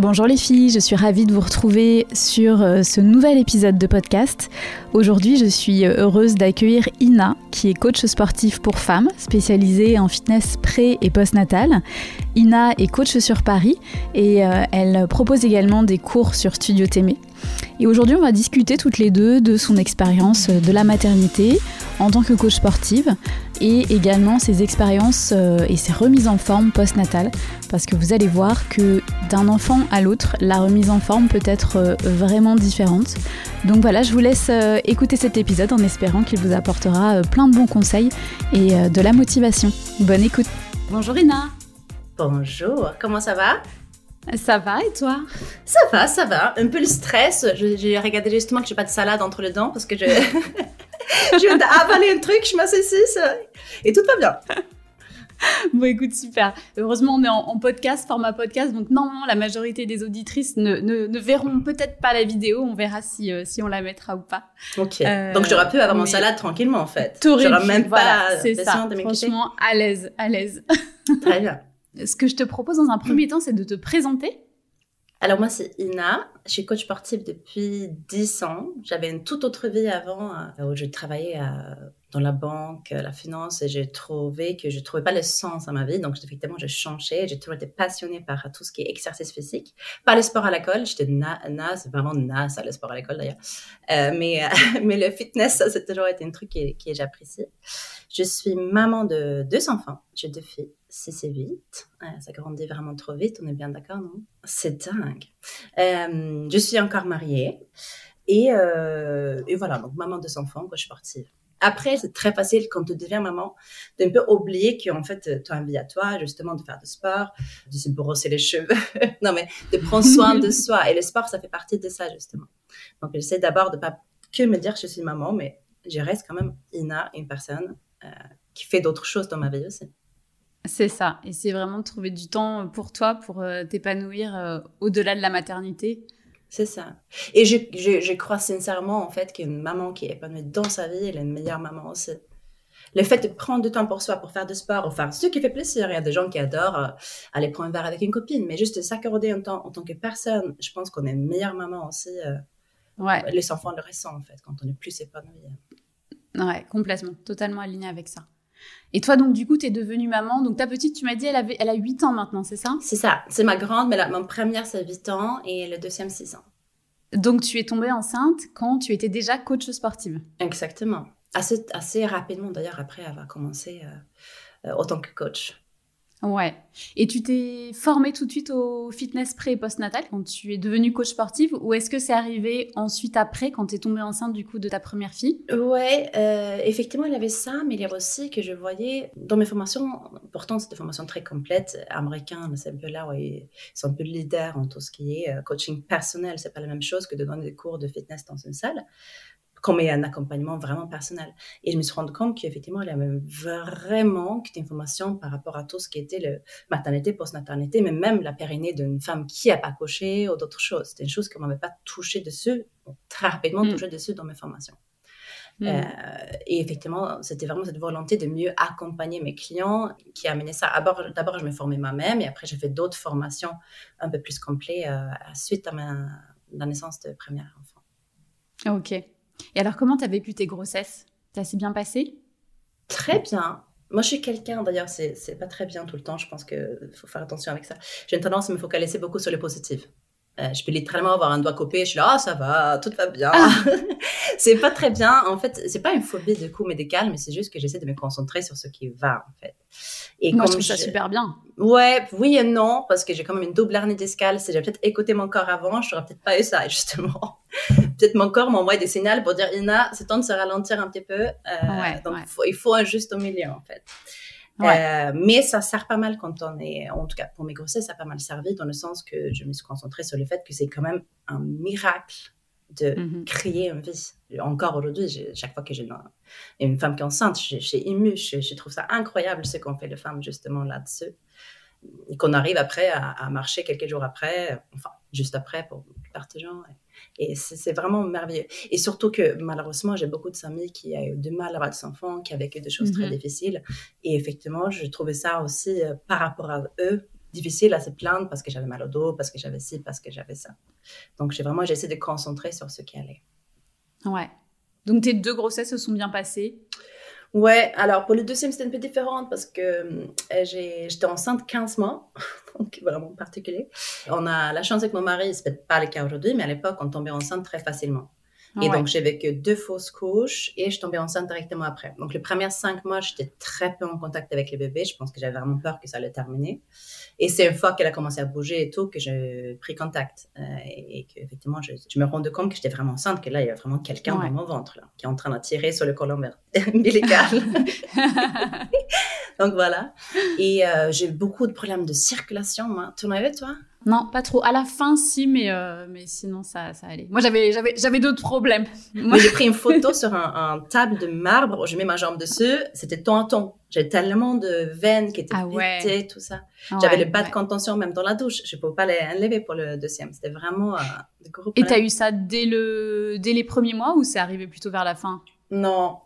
Bonjour les filles, je suis ravie de vous retrouver sur euh, ce nouvel épisode de podcast. Aujourd'hui, je suis euh, heureuse d'accueillir Ina, qui est coach sportif pour femmes, spécialisée en fitness pré- et post-natal. Ina est coach sur Paris et euh, elle propose également des cours sur Studio Témé. Et aujourd'hui, on va discuter toutes les deux de son expérience de la maternité en tant que coach sportive et également ses expériences euh, et ses remises en forme post-natales. Parce que vous allez voir que d'un enfant à l'autre, la remise en forme peut être euh, vraiment différente. Donc voilà, je vous laisse euh, écouter cet épisode en espérant qu'il vous apportera plein de bons conseils et de la motivation. Bonne écoute. Bonjour Ina. Bonjour, comment ça va? Ça va et toi? Ça va, ça va. Un peu le stress. J'ai regardé justement que j'ai pas de salade entre les dents parce que je, je viens d'avaler un truc, je m'associe et tout va bien. Bon, écoute, super. Heureusement, on est en, podcast, format podcast, donc normalement, la majorité des auditrices ne, ne, verront peut-être pas la vidéo. On verra si, euh, si on la mettra ou pas. Ok. Euh, donc, j'aurais pu avoir mon salade tranquillement, en fait. J'aurais même pas c'est ça. Franchement, à l'aise, à l'aise. Très bien. Ce que je te propose dans un premier temps, c'est de te présenter. Alors moi, c'est Ina. Je suis coach sportif depuis 10 ans. J'avais une toute autre vie avant euh, où je travaillais euh, dans la banque, la finance, et j'ai trouvé que je ne trouvais pas le sens à ma vie. Donc, effectivement, j'ai changé. J'ai toujours été passionnée par tout ce qui est exercice physique. Par le sport à l'école, j'étais naze, vraiment naze à le sport à l'école d'ailleurs. Euh, mais, mais le fitness, ça, c'est toujours été un truc que, que j'apprécie. Je suis maman de deux enfants. J'ai deux filles. 6 et 8. ça grandit vraiment trop vite, on est bien d'accord, non? C'est dingue. Euh, je suis encore mariée. Et, euh, et, voilà, donc maman de deux enfants, coach sportive. Après, c'est très facile quand tu deviens maman d'un peu oublier qu'en fait, tu as envie à toi, justement, de faire du sport, de se brosser les cheveux. non, mais de prendre soin de soi. Et le sport, ça fait partie de ça, justement. Donc, j'essaie d'abord de pas que me dire que je suis maman, mais je reste quand même Ina, une personne euh, qui fait d'autres choses dans ma vie aussi. C'est ça. Et c'est vraiment de trouver du temps pour toi, pour euh, t'épanouir euh, au-delà de la maternité. C'est ça. Et je, je, crois sincèrement, en fait, qu'une maman qui est épanouie dans sa vie, elle est une meilleure maman aussi. Le fait de prendre du temps pour soi, pour faire du sport, ou faire ce qui fait plaisir. Il y a des gens qui adorent euh, aller prendre un verre avec une copine, mais juste s'accorder un temps en tant que personne, je pense qu'on est une meilleure maman aussi. ouais. Les enfants le ressentent, en fait, quand on est plus épanoui. Ouais, complètement. Totalement aligné avec ça. Et toi, donc, du coup, tu es devenue maman. Donc, ta petite, tu m'as dit, elle, avait, elle a 8 ans maintenant, c'est ça? C'est ça. C'est ma grande, mais la, ma première, c'est 8 ans et le deuxième, 6 ans. Donc, tu es tombée enceinte quand tu étais déjà coach sportive Exactement. Assez, assez rapidement, d'ailleurs, après avoir commencé euh, euh, en tant que coach. Ouais. Et tu t'es formée tout de suite au fitness pré et post-natal quand tu es devenue coach sportive ou est-ce que c'est arrivé ensuite après quand tu es tombée enceinte du coup de ta première fille? Ouais, euh, effectivement il y avait ça, mais il y avait aussi que je voyais dans mes formations, pourtant c'est des formations très complètes, américaines, c'est un peu là où ils sont un peu leaders en tout ce qui est euh, coaching personnel, c'est pas la même chose que de donner des cours de fitness dans une salle comme un accompagnement vraiment personnel. Et je me suis rendu compte qu'effectivement, il y avait vraiment d'informations par rapport à tout ce qui était le maternité, post-maternité, mais même la pérennité d'une femme qui n'a pas coché ou d'autres choses. C'était une chose qu'on m'avait pas touché dessus, très rapidement mm. touché dessus dans mes formations. Mm. Euh, et effectivement, c'était vraiment cette volonté de mieux accompagner mes clients qui a amené ça. D'abord, je me formais moi-même et après, j'ai fait d'autres formations un peu plus complètes euh, suite à ma, la naissance de premier enfant. Ok. Et alors, comment tu as vécu tes grossesses? Ça s'est bien passé? Très bien. Moi, je suis quelqu'un, d'ailleurs, c'est, pas très bien tout le temps. Je pense qu'il faut faire attention avec ça. J'ai une tendance à me focaliser beaucoup sur le positif. Euh, je peux littéralement avoir un doigt coupé. Je suis là, ah, ça va, tout va bien. Ah. c'est pas très bien. En fait, c'est pas une phobie de coup médical, mais c'est juste que j'essaie de me concentrer sur ce qui va, en fait. Et Moi, je trouve ça super bien. Ouais, oui et non, parce que j'ai quand même une double hernie discale. Si j'avais peut-être écouté mon corps avant, je n'aurais peut-être pas eu ça, justement. peut-être mon corps m'envoie des signaux pour dire, Ina, c'est temps de se ralentir un petit peu. Euh, donc, il faut un juste milieu, en fait. Euh, mais ça sert pas mal quand on est, en tout cas pour mes grossesses, ça a pas mal servi dans le sens que je me suis concentrée sur le fait que c'est quand même un miracle de mm-hmm. créer une vie. Encore aujourd'hui, chaque fois que j'ai une, femme qui est enceinte, j'ai ému, je, trouve ça incroyable ce qu'on fait les femmes justement là-dessus. Et qu'on arrive après à, marcher quelques jours après, enfin juste après pour gens. Et c'est vraiment merveilleux. Et surtout que malheureusement, j'ai beaucoup de amis qui ont eu du mal à avoir des enfants, qui ont vécu des choses très mhm. difficiles. Et effectivement, je trouvais ça aussi, euh, par rapport à eux, difficile à se plaindre parce que j'avais mal au dos, parce que j'avais ci, parce que j'avais ça. Donc j'ai vraiment essayé de concentrer sur ce qui allait. Ouais. Donc tes deux grossesses se sont bien passées? Ouais, alors pour le deuxième, c'était un peu différent parce que euh, j'étais enceinte 15 mois, donc vraiment particulier. On a la chance avec mon mari, c'est peut-être pas le cas aujourd'hui, mais à l'époque, on tombait enceinte très facilement. Et donc, j'ai vécu deux fausses couches et je tombais enceinte directement après. Donc, les premières cinq mois, j'étais très peu en contact avec les bébés. Je pense que j'avais vraiment peur que ça allait terminer. Et c'est une fois qu'elle a commencé à bouger et tout que j'ai pris contact. Euh, et, qu'effectivement, je, je, me rendais compte que j'étais vraiment enceinte, que là, il y a vraiment quelqu'un dans mon ventre là, qui est en train de tirer sur le cordon ombilical. donc, voilà. Et euh, j'ai eu beaucoup de problèmes de circulation. Moi. Tu en avais, toi? Non, pas trop. À la fin, si, mais, euh, mais sinon, ça, ça allait. Moi, j'avais, j'avais, j'avais d'autres problèmes. Moi, j'ai pris une photo sur un, table de marbre. Je mets ma jambe dessus. C'était ton à ton. J'avais tellement de veines qui étaient ah tout ça. j'avais le bas de contention même dans la douche. Je ne pouvais pas les enlever pour le deuxième. C'était vraiment euh, de gros Et tu as eu ça dès, le, dès les premiers mois ou c'est arrivé plutôt vers la fin? Non.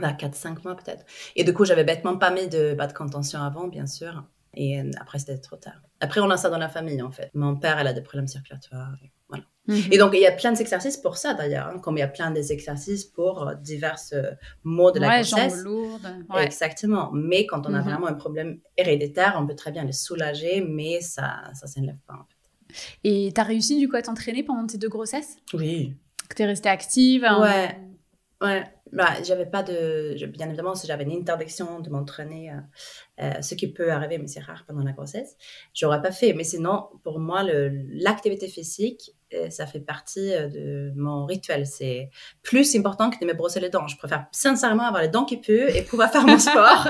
Vers 4-5 mois peut-être. Et du coup, j'avais bêtement pas mis de bas de contention avant, bien sûr. Et euh, après, c'était trop tard. Après, on a ça dans la famille, en fait. Mon père, elle a des problèmes circulatoires. Et, voilà. Mhm. et donc, il y a plein d'exercices pour ça, d'ailleurs. Hein, comme il y a plein d'exercices pour euh, divers euh, maux de la ouais, grossesse. lourdes. Exactement. Mais quand on a mhm. vraiment un problème héréditaire, on peut très bien les soulager, mais ça ne ça s'enlève pas, en fait. Et tu as réussi, du coup, à t'entraîner pendant tes deux grossesses? Oui. Que tu es restée active hein? Ouais. Ouais, bah, j'avais pas de. Bien évidemment, si j'avais une interdiction de m'entraîner, euh, euh, ce qui peut arriver, mais c'est rare pendant la grossesse, j'aurais pas fait. Mais sinon, pour moi, l'activité physique, euh, ça fait partie de mon rituel. C'est plus important que de me brosser les dents. Je préfère sincèrement avoir les dents qui puent et pouvoir faire mon sport.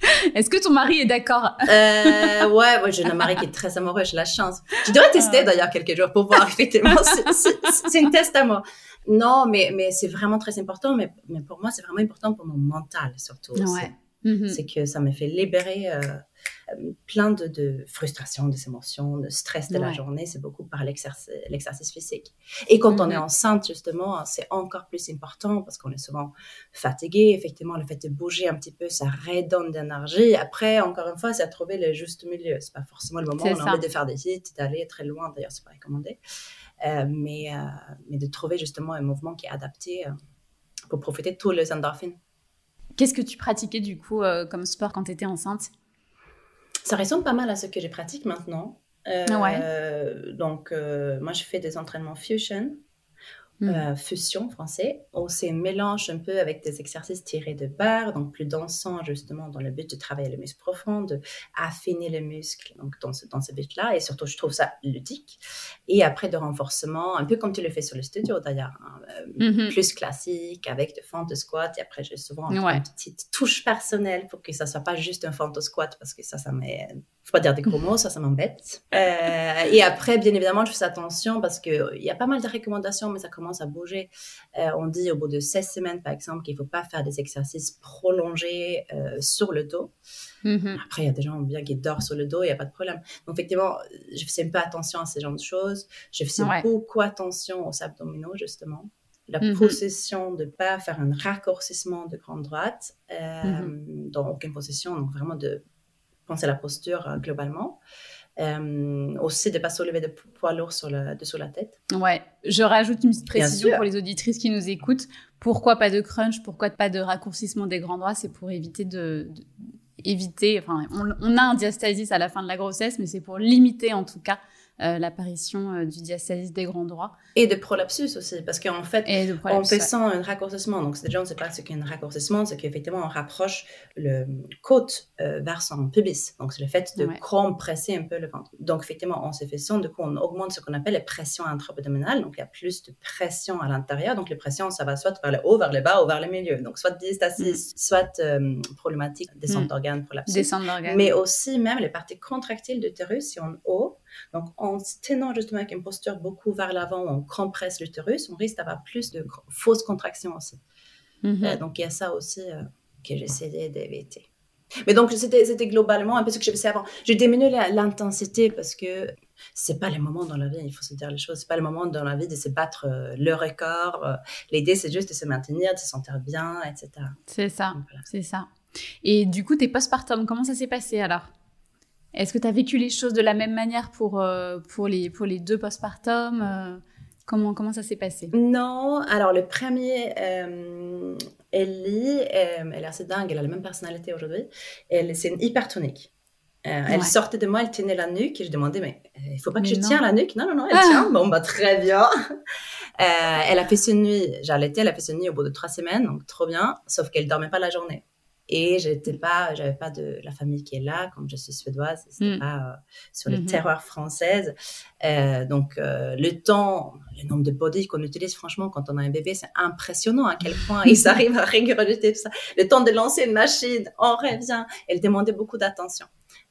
Est-ce que ton mari est d'accord? Euh, Ouais, ouais j'ai un mari qui est très amoureux, j'ai la chance. Je devrais tester ah. d'ailleurs quelques jours pour voir, effectivement. C'est un test à moi. Non, mais, mais c'est vraiment très important. Mais, mais pour moi, c'est vraiment important pour mon mental, surtout. Ouais. Mm-hmm. C'est que ça me fait libérer euh, euh, plein de, de frustrations, des émotions, de stress de la journée. C'est beaucoup par l'exercice physique. Et quand on est mm-hmm. enceinte, justement, c'est encore plus important parce qu'on est souvent fatigué. Effectivement, le fait de bouger un petit peu, ça redonne d'énergie. Après, encore une fois, c'est à trouver le juste milieu. C'est pas forcément le moment où on a envie de faire des hits, d'aller très loin. D'ailleurs, c'est pas recommandé. Euh, mais, mais de trouver justement un mouvement qui est adapté pour profiter de tous les endorphines. Qu'est-ce que tu pratiquais du coup euh, comme sport quand tu étais enceinte? Ça ressemble pas mal à ce que je pratique maintenant. Euh, donc, euh, moi, je fais des entraînements fusion. Hmm. Euh, fusion français. On se mélange un peu avec des exercices tirés de barre, donc plus dansants justement dans le but de travailler le muscle profond, de affiner les muscles, donc dans ce, dans ce but-là. Et surtout, je trouve ça ludique. Et après, de renforcement, un peu comme tu le fais sur le studio d'ailleurs, hein, euh, mhm. plus classique, avec de fentes de squat. Et après, j'ai souvent une petite touche personnelle pour que ça soit pas juste un fente squat, parce que ça, ça m'est faut pas dire des gros mots, ça, ça m'embête. Euh, et après, bien évidemment, je fais attention parce qu'il y a pas mal de recommandations, mais ça commence à bouger. Euh, on dit au bout de 16 semaines, par exemple, qu'il faut pas faire des exercices prolongés euh, sur le dos. Mm-hmm. Après, il y a des gens bien qui dorment sur le dos, il n'y a pas de problème. Donc, effectivement, je faisais un peu attention à ces genres de choses. Je faisais beaucoup attention aux abdominaux, justement la mm-hmm. possession de pas faire un raccourcissement de grande droite mm-hmm. dans aucune position, donc vraiment de penser à la posture euh, globalement. Euh, aussi de ne pas soulever de poids lourds sur le, dessous de la tête. Ouais, je rajoute une petite précision pour les auditrices qui nous écoutent. Pourquoi pas de crunch? Pourquoi pas de raccourcissement des grands droits C'est pour éviter de, éviter. Enfin, on, a un diastasis à la fin de la grossesse, mais c'est pour limiter en tout cas euh, l'apparition euh, du diastasis des grands droits. Et de prolapsus aussi, parce qu'en fait, on fait sans un raccourcissement. Donc, déjà, on ne sait pas ce qu'est un raccourcissement, c'est qu'effectivement, on rapproche le côte euh, vers son pubis. Donc, c'est le fait de compresser un peu le ventre. Donc, effectivement, on se fait sans, du coup, on augmente ce qu'on appelle les pressions intra-abdominales. Donc, il y a plus de pression à l'intérieur. Donc, les pressions, ça va soit vers le haut, vers le bas ou vers le milieu. Donc, soit diastasis, mm. soit problématique descente mm. d'organes, prolapsus. Descente d'organes. Mais aussi, même les parties contractiles de l'utérus, si on haut, donc, en tenant justement avec une posture beaucoup vers l'avant, on compresse l'utérus, on risque d'avoir plus de fausses contractions aussi. Mhm. Euh, donc, il y a ça aussi euh, que j'essayais d'éviter. Mais donc, c'était globalement un peu ce que je faisais avant. J'ai diminué l'intensité parce que c'est pas le moment dans la vie, il faut se dire les choses, c'est pas le moment dans la vie de se battre euh, le record. L'idée, c'est juste de se maintenir, de se sentir bien, etc. C'est ça, c'est ça. Et du coup, tes postpartum, comment ça s'est passé alors? Est-ce que tu as vécu les choses de la même manière pour, pour, les, pour les deux postpartum Comment, comment ça s'est passé? Non, alors le premier, euh, Ellie, elle est assez dingue, elle a la même personnalité aujourd'hui. Elle, c'est une hypertonique. Euh, elle sortait de moi, elle tenait la nuque et je demandais, mais euh, il faut pas que je tienne la nuque? Non, non, non, elle tient. Bon, bah, très bien. Euh, elle a fait ce nuit, j'allaitais, elle a fait ce nuit au bout de trois semaines, donc trop bien, sauf qu'elle dormait pas la journée. Et j'étais pas, j'avais pas de la famille qui est là, comme je suis suédoise, c'était mm. pas euh, sur les mm-hmm. terroirs françaises. Euh, donc euh, le temps, le nombre de bodies qu'on utilise, franchement, quand on a un bébé, c'est impressionnant à quel point ils arrivent à régurgiter tout ça. Le temps de lancer une machine, on revient. Elle demandait beaucoup d'attention.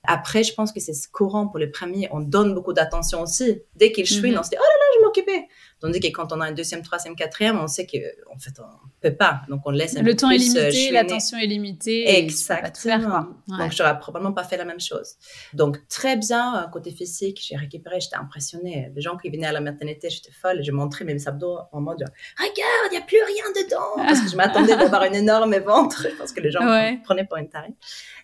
Après, je pense que c'est courant pour les premiers. On donne beaucoup d'attention aussi. Dès qu'ils chouinent, mm-hmm. on se dit, oh là là, je m'occupais. Tandis que quand on a un deuxième, troisième, quatrième, on sait qu'en fait, on peut pas. Donc, on laisse un Le temps est limité, l'attention est limitée. Exactement. Donc, je n'aurais probablement pas fait la même chose. Donc, très bien, euh, côté physique, j'ai récupéré, j'étais impressionnée. Les gens qui venaient à la maternité, j'étais folle. Je montrais mes abdos en mode, regarde, il n'y a plus rien dedans. Parce que je m'attendais d'avoir une énorme ventre. Parce que les gens me prenaient pour une tarée.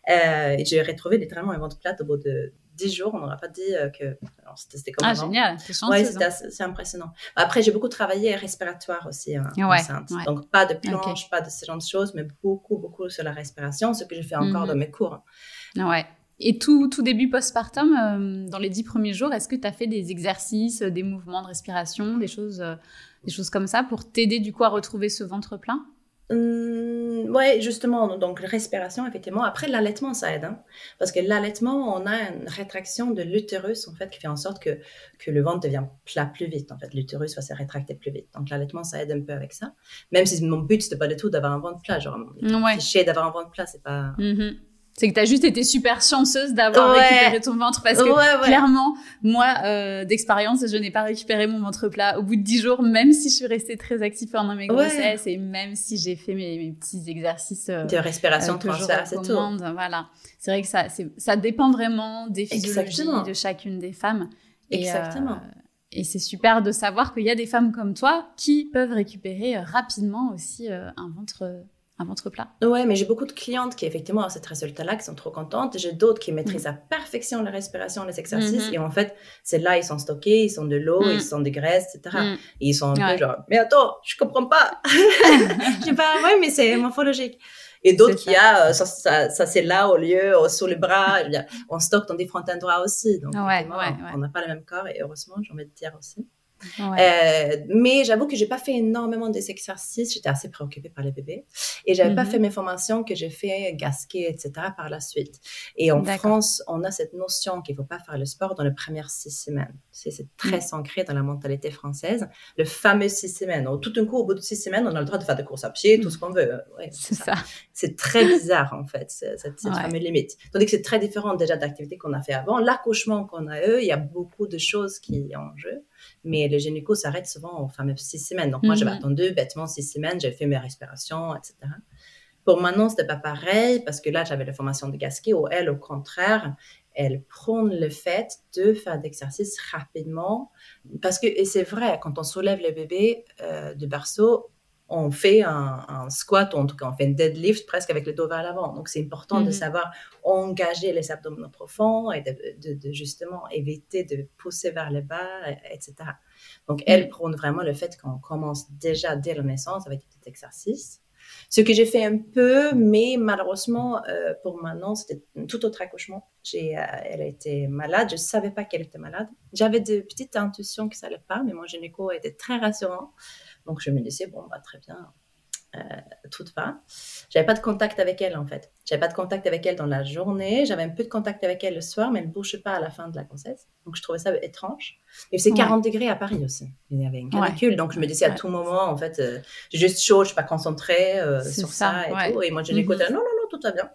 Euh, et j'ai retrouvé littéralement un ventre plate au bout de 10 jours, on n'aura pas dit euh, que c'était comme ah, avant. génial, ouais, c'est impressionnant. Après, j'ai beaucoup travaillé respiratoire aussi hein, enceinte. Donc, pas de planche, pas de ce genre de choses, mais beaucoup, beaucoup sur la respiration, ce que je fais encore dans mhm. mes cours. Ouais. Et tout, tout début postpartum, euh, dans les 10 premiers jours, est-ce que tu as fait des exercices, des mouvements de respiration, des choses, euh, des choses comme ça pour t'aider du coup à retrouver ce ventre plein? Hum, ouais, justement, donc respiration, effectivement. Après, l'allaitement, ça aide. Hein, parce que l'allaitement, on a une rétraction de l'utérus, en fait, qui fait en sorte que, que le ventre devient plat plus vite. En fait, l'utérus va se rétracter plus vite. Donc, l'allaitement, ça aide un peu avec ça. Même si mon but, c'était pas du tout d'avoir un ventre plat. Genre, ouais. d'avoir un ventre plat, c'est pas... Mm-hmm. C'est que tu as juste été super chanceuse d'avoir récupéré ton ventre parce que clairement, moi, euh, d'expérience, je n'ai pas récupéré mon ventre plat au bout de 10 jours, même si je suis restée très active pendant mes grossesses et même si j'ai fait mes, petits exercices euh, de respiration euh, c'est tout. Voilà. C'est vrai que ça, ça dépend vraiment des physiologies de chacune des femmes. Exactement. Et, c'est super de savoir qu'il y a des femmes comme toi qui peuvent récupérer rapidement aussi un ventre un ventre plat. Ouais, mais j'ai beaucoup de clientes qui, effectivement, ont cette résultat-là, qui sont trop contentes. J'ai d'autres qui maîtrisent à perfection la respiration, les exercices. Mhm. Et en fait, c'est là, ils sont stockés, ils sont de l'eau, mhm. ils sont des graisses, etc. Mhm. Et ils sont un peu genre, mais attends, je comprends pas. je sais pas, ouais, mais c'est morphologique. Et d'autres qui a, euh, ça, ça, c'est là au lieu, sous les bras. on stocke dans différents endroits aussi. Donc, ouais, on n'a pas le même corps et heureusement, j'ai envie de dire aussi. Euh, mais j'avoue que j'ai pas fait énormément d'exercices. J'étais assez préoccupée par les bébés et j'avais pas mhm. fait mes formations que j'ai fait gasquet, etc. par la suite. Et en France, on a cette notion qu'il faut pas faire le sport dans les premières six semaines. C'est très mm. ancré dans la mentalité française. Le fameux six semaines. tout d'un coup, au bout de six semaines, on a le droit de faire des courses à pied, tout ce qu'on veut. c'est ça. C'est très bizarre en fait cette, cette fameuse limite. Tandis que c'est très différent déjà d'activités qu'on a fait avant. L'accouchement qu'on a eu, il y a beaucoup de choses qui sont en jeu. Mais le gynéco s'arrête souvent aux fameuses six semaines. Donc, moi, j'avais mhm. attendu bêtement six semaines, j'avais fait mes respirations, etc. Pour Manon, c'était pas pareil parce que là, j'avais la formation de Gasquet où elle, au contraire, elle prône le fait de faire d'exercices rapidement. Parce que, et c'est vrai, quand on soulève le bébé euh, du berceau, on fait un, squat, en tout cas, on fait un deadlift presque avec le dos vers l'avant. Donc, c'est important de mhm. savoir engager les abdominaux profonds et de, justement éviter de pousser vers le bas, etc. Donc, elle mhm. prône vraiment le fait qu'on commence déjà dès la naissance avec des exercices. Ce que j'ai fait un peu, mais malheureusement, euh, pour maintenant, c'était un tout autre accouchement. J'ai, euh, elle a été malade. Je ne savais pas qu'elle était malade. J'avais de petites intuitions que ça n'allait pas, mais mon gynéco était très rassurant. Donc je me disais, bon, bah, très bien, euh, tout va. J'avais pas de contact avec elle en fait. J'avais pas de contact avec elle dans la journée. J'avais un peu de contact avec elle le soir, mais elle ne bougeait pas à la fin de la grossesse. Donc je trouvais ça étrange. Et c'est 40 degrés à Paris aussi. Il y avait une canicule, donc je me disais à tout moment en fait, euh, juste chaud, je suis pas concentrée euh, sur ça, et tout. Et moi je l'écoutais, mhm. non non non, tout va bien.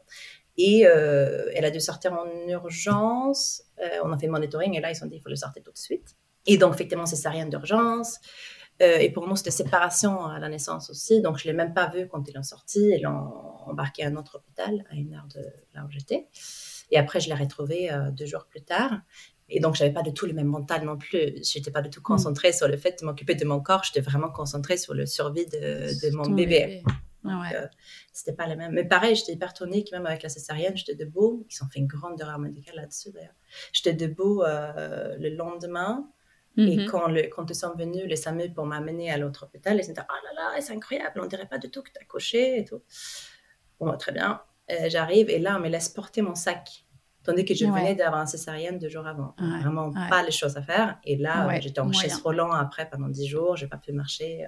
Et euh, elle a dû sortir en urgence. on a fait le monitoring et là ils ont dit il faut le sortir tout de suite. Et donc effectivement c'est rien d'urgence. Euh, et pour nous, c'était séparation à la naissance aussi. Donc, je ne l'ai même pas vu quand ils l'ont sorti. Ils l'ont embarqué à un autre hôpital, à une heure de là où j'étais. Et après, je l'ai retrouvé euh, deux jours plus tard. Et donc, j'avais pas du tout le même mental non plus. J'étais pas du tout concentrée sur le fait de m'occuper de mon corps. J'étais vraiment concentrée sur le survie de, de mon bébé. Donc, c'était pas les mêmes. Mais pareil, j'étais hypertonique, même avec la césarienne, j'étais debout. Ils ont fait une grande erreur médicale là-dessus, d'ailleurs. J'étais debout le lendemain. Et mhm. quand, le, quand ils sont venus, les SAMU, pour m'amener à l'autre hôpital, ils se disaient Oh là là, c'est incroyable, on dirait pas du tout que tu as coché et tout. Bon, très bien. J'arrive et là, on me laisse porter mon sac. Tandis que je venais d'avoir un césarienne deux jours avant. Vraiment pas les choses à faire. Et là, j'étais en chaise roulant après pendant dix jours, j'ai pas pu marcher.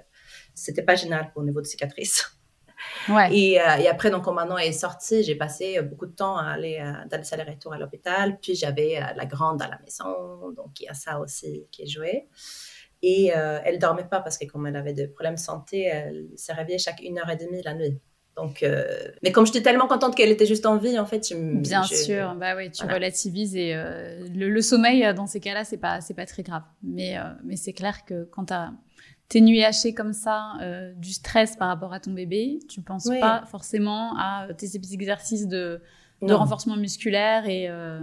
C'était pas génial au niveau de cicatrices. Ouais. Et, euh, et, après, donc, quand Manon est sortie, j'ai passé beaucoup de temps à aller euh, dans les allers-retours à l'hôpital. Puis j'avais euh, la grande à la maison, donc il y a ça aussi qui est joué. Et euh, elle dormait pas parce que comme elle avait des problèmes de santé, elle se réveillait chaque une heure et demie la nuit. Donc, mais comme j'étais tellement contente qu'elle était juste en vie, en fait, je, bien sûr, bah oui, tu relativises et le, le, sommeil dans ces cas-là, c'est pas c'est pas très grave. Mais mais c'est clair que quand tu as tes nuits hachées comme ça, euh, du stress par rapport à ton bébé, tu penses pas forcément à tes exercices de, de renforcement musculaire et, euh,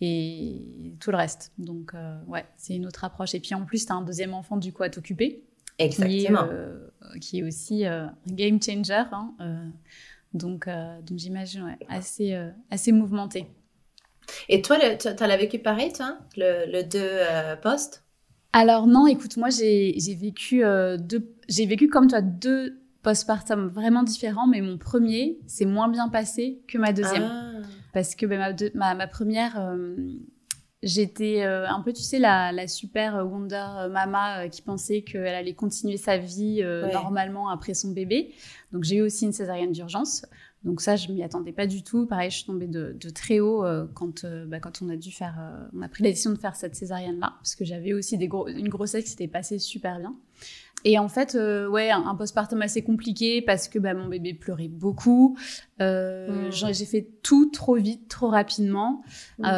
et tout le reste. Donc, euh, ouais, c'est une autre approche. Et puis en plus, tu as un deuxième enfant du coup à t'occuper. Exactement. Qui est, aussi un game changer. Hein, donc, donc j'imagine, ouais, assez, assez mouvementé. Et toi, tu as vécu pareil, toi, le, le deux postes? Alors non, écoute, moi j'ai vécu euh, deux, j'ai vécu comme toi deux postpartum vraiment différents, mais mon premier s'est moins bien passé que ma deuxième, ah. parce que ben, ma, ma, première, euh, j'étais euh, un peu, tu sais, la, la super Wonder Mama qui pensait qu'elle allait continuer sa vie normalement après son bébé. Donc j'ai eu aussi une césarienne d'urgence. Donc ça, je m'y attendais pas du tout. Pareil, je suis tombée de, très haut euh, quand, euh, bah, quand on a dû faire, euh, on a pris la décision de faire cette césarienne-là, parce que j'avais aussi des gros, une grossesse qui s'était passée super bien. Et en fait, ouais, un, postpartum assez compliqué parce que bah, mon bébé pleurait beaucoup. Mmh. J'ai fait tout trop vite, trop rapidement. Mmh.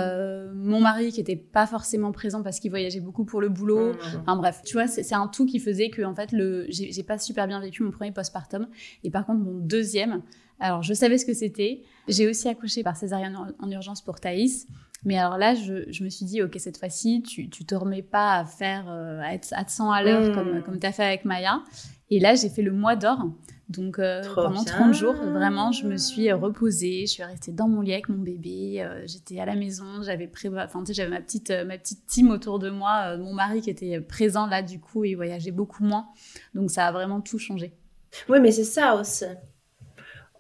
mon mari qui était pas forcément présent parce qu'il voyageait beaucoup pour le boulot. Mmh. Enfin bref, tu vois, c'est un tout qui faisait que en fait, le, j'ai pas super bien vécu mon premier postpartum. Et par contre, mon deuxième, alors, je savais ce que c'était. J'ai aussi accouché par césarienne en, urgence pour Thaïs. Mais alors là, je, me suis dit, OK, cette fois-ci, tu, tu te remets pas à faire, euh, à être à 100 à l'heure comme, mmh. comme tu as fait avec Maya. Et là, j'ai fait le mois d'or. Donc, euh, pendant 30 jours, vraiment, je me suis reposée. Je suis restée dans mon lit avec mon bébé. Euh, j'étais à la maison. J'avais enfin, j'avais ma petite, ma petite team autour de moi. mon mari qui était présent là, du coup, il voyageait beaucoup moins. Donc, ça a vraiment tout changé. Oui, mais c'est ça aussi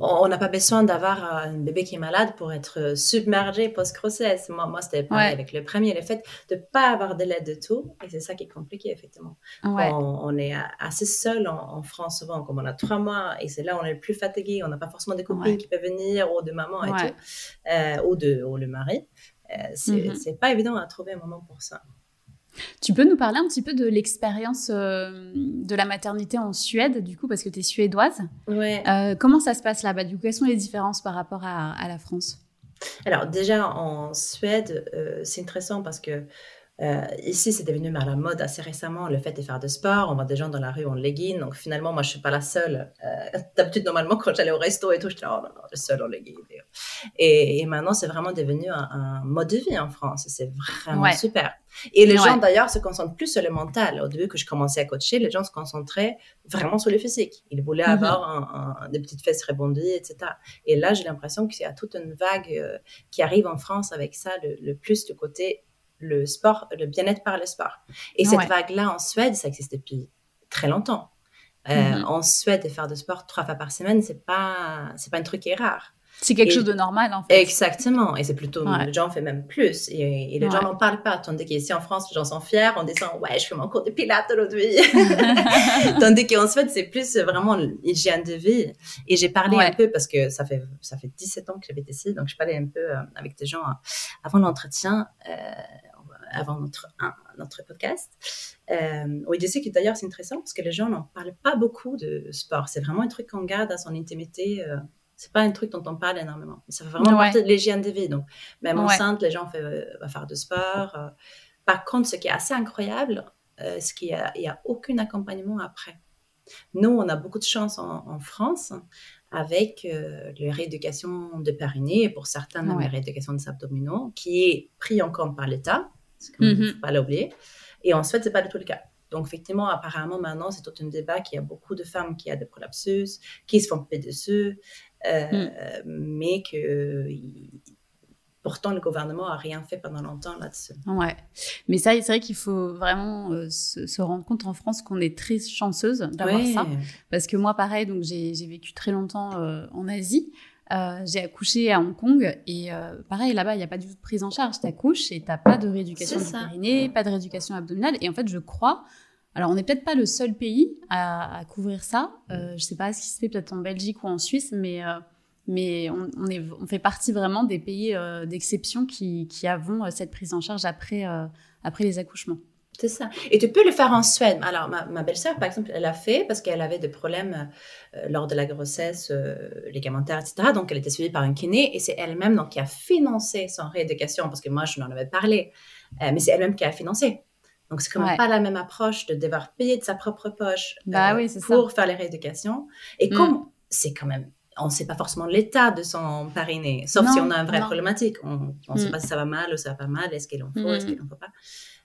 on n'a pas besoin d'avoir un bébé qui est malade pour être submergé post-grossesse. Moi, moi c'était pareil avec le premier, le fait de ne pas avoir de l'aide de tout. Et c'est ça qui est compliqué, effectivement. On, est assez seul en, France souvent, comme on a trois mois, et c'est là où on est le plus fatigué. On n'a pas forcément des copines qui peuvent venir, ou de maman et tout, euh, ou, de, ou le mari. Euh, mm-hmm. c'est pas évident à trouver un moment pour ça. Tu peux nous parler un petit peu de l'expérience euh, de la maternité en Suède, du coup, parce que tu es suédoise. Ouais. Euh, comment ça se passe là-bas Du coup, quelles sont les différences par rapport à, la France? Alors, déjà, en Suède, euh, c'est intéressant parce que euh, ici, c'est devenu à la mode assez récemment le fait de faire de sport. On voit des gens dans la rue en legging. Donc finalement, moi, je suis pas la seule. Euh, d'habitude, normalement, quand j'allais au resto et tout, je disais, oh non, non, je suis seule en legging. Et, maintenant, c'est vraiment devenu un, mode de vie en France. C'est vraiment super. Et les gens, d'ailleurs, se concentrent plus sur le mental. Au début que je commençais à coacher, les gens se concentraient vraiment sur le physique. Ils voulaient mhm. avoir des petites fesses rebondies, etc. Et là, j'ai l'impression qu'il y a toute une vague euh, qui arrive en France avec ça, le, le plus du côté le sport, le bien-être par le sport. Et cette vague-là en Suède, ça existe depuis très longtemps. Euh, mhm. En Suède, de faire de sport trois fois par semaine, c'est pas, c'est pas un truc qui est rare. C'est quelque chose de normal, en fait. Exactement. Et c'est plutôt, les gens font même plus. Et, les gens n'en parlent pas. Tandis qu'ici en France, les gens sont fiers en disant, ouais, je fais mon cours de pilates aujourd'hui. Tandis qu'en Suède, c'est plus vraiment l'hygiène de vie. Et j'ai parlé un peu parce que ça fait, ça fait 17 ans que j'habite ici. Donc, je parlais un peu euh, avec des gens euh, avant l'entretien avant notre, notre podcast. Euh, il disait que d'ailleurs c'est intéressant parce que les gens n'en parlent pas beaucoup de sport. C'est vraiment un truc qu'on garde à son intimité. Euh, c'est pas un truc dont on parle énormément. Ça fait vraiment partie de l'hygiène de vie. Donc, même enceinte, les gens vont euh, faire de sport. Euh. Par contre, ce qui est assez incroyable, c'est qu'il n'y a, aucun accompagnement après. Nous, on a beaucoup de chance en, France avec euh, la rééducation de périnée et pour certains, la rééducation des abdominaux qui est pris en compte par l'État. Il ne faut pas l'oublier. Et en Suède, ce n'est pas du tout le cas. Donc, effectivement, apparemment, maintenant, c'est tout un débat qu'il y a beaucoup de femmes qui ont des prolapsus, qui se font couper dessus, euh, mm. mais que pourtant le gouvernement a rien fait pendant longtemps là-dessus. Ouais, mais ça, c'est vrai qu'il faut vraiment euh, se, rendre compte en France qu'on est très chanceuse d'avoir ça, parce que moi, pareil, donc j'ai vécu très longtemps euh, en Asie. Euh, j'ai accouché à Hong Kong et pareil là-bas il n'y a pas du tout de prise en charge. T'accouches et t'as pas de rééducation du périnée, pas de rééducation abdominale et en fait je crois alors, on n'est peut-être pas le seul pays à, couvrir ça. Euh, je sais pas ce qui se fait peut-être en Belgique ou en Suisse, mais, euh, mais on, est, on, fait partie vraiment des pays euh, d'exception qui, qui avons euh, cette prise en charge après, après les accouchements. C'est ça. Et tu peux le faire en Suède. Alors, ma, ma belle-sœur, par exemple, elle l'a fait parce qu'elle avait des problèmes lors de la grossesse, ligamentaires, etc. Donc, elle était suivie par un kiné et c'est elle-même donc, qui a financé son rééducation parce que moi, je n'en avais parlé. mais c'est elle-même qui a financé. Donc, c'est quand même pas la même approche de devoir payer de sa propre poche bah euh, pour faire les rééducations. Et mm. comme c'est quand même, on ne sait pas forcément l'état de son pariné, sauf si on a une vraie problématique. On ne sait mm. pas si ça va mal ou ça va pas mal, est-ce qu'il en faut, est-ce mm. qu'il en faut pas.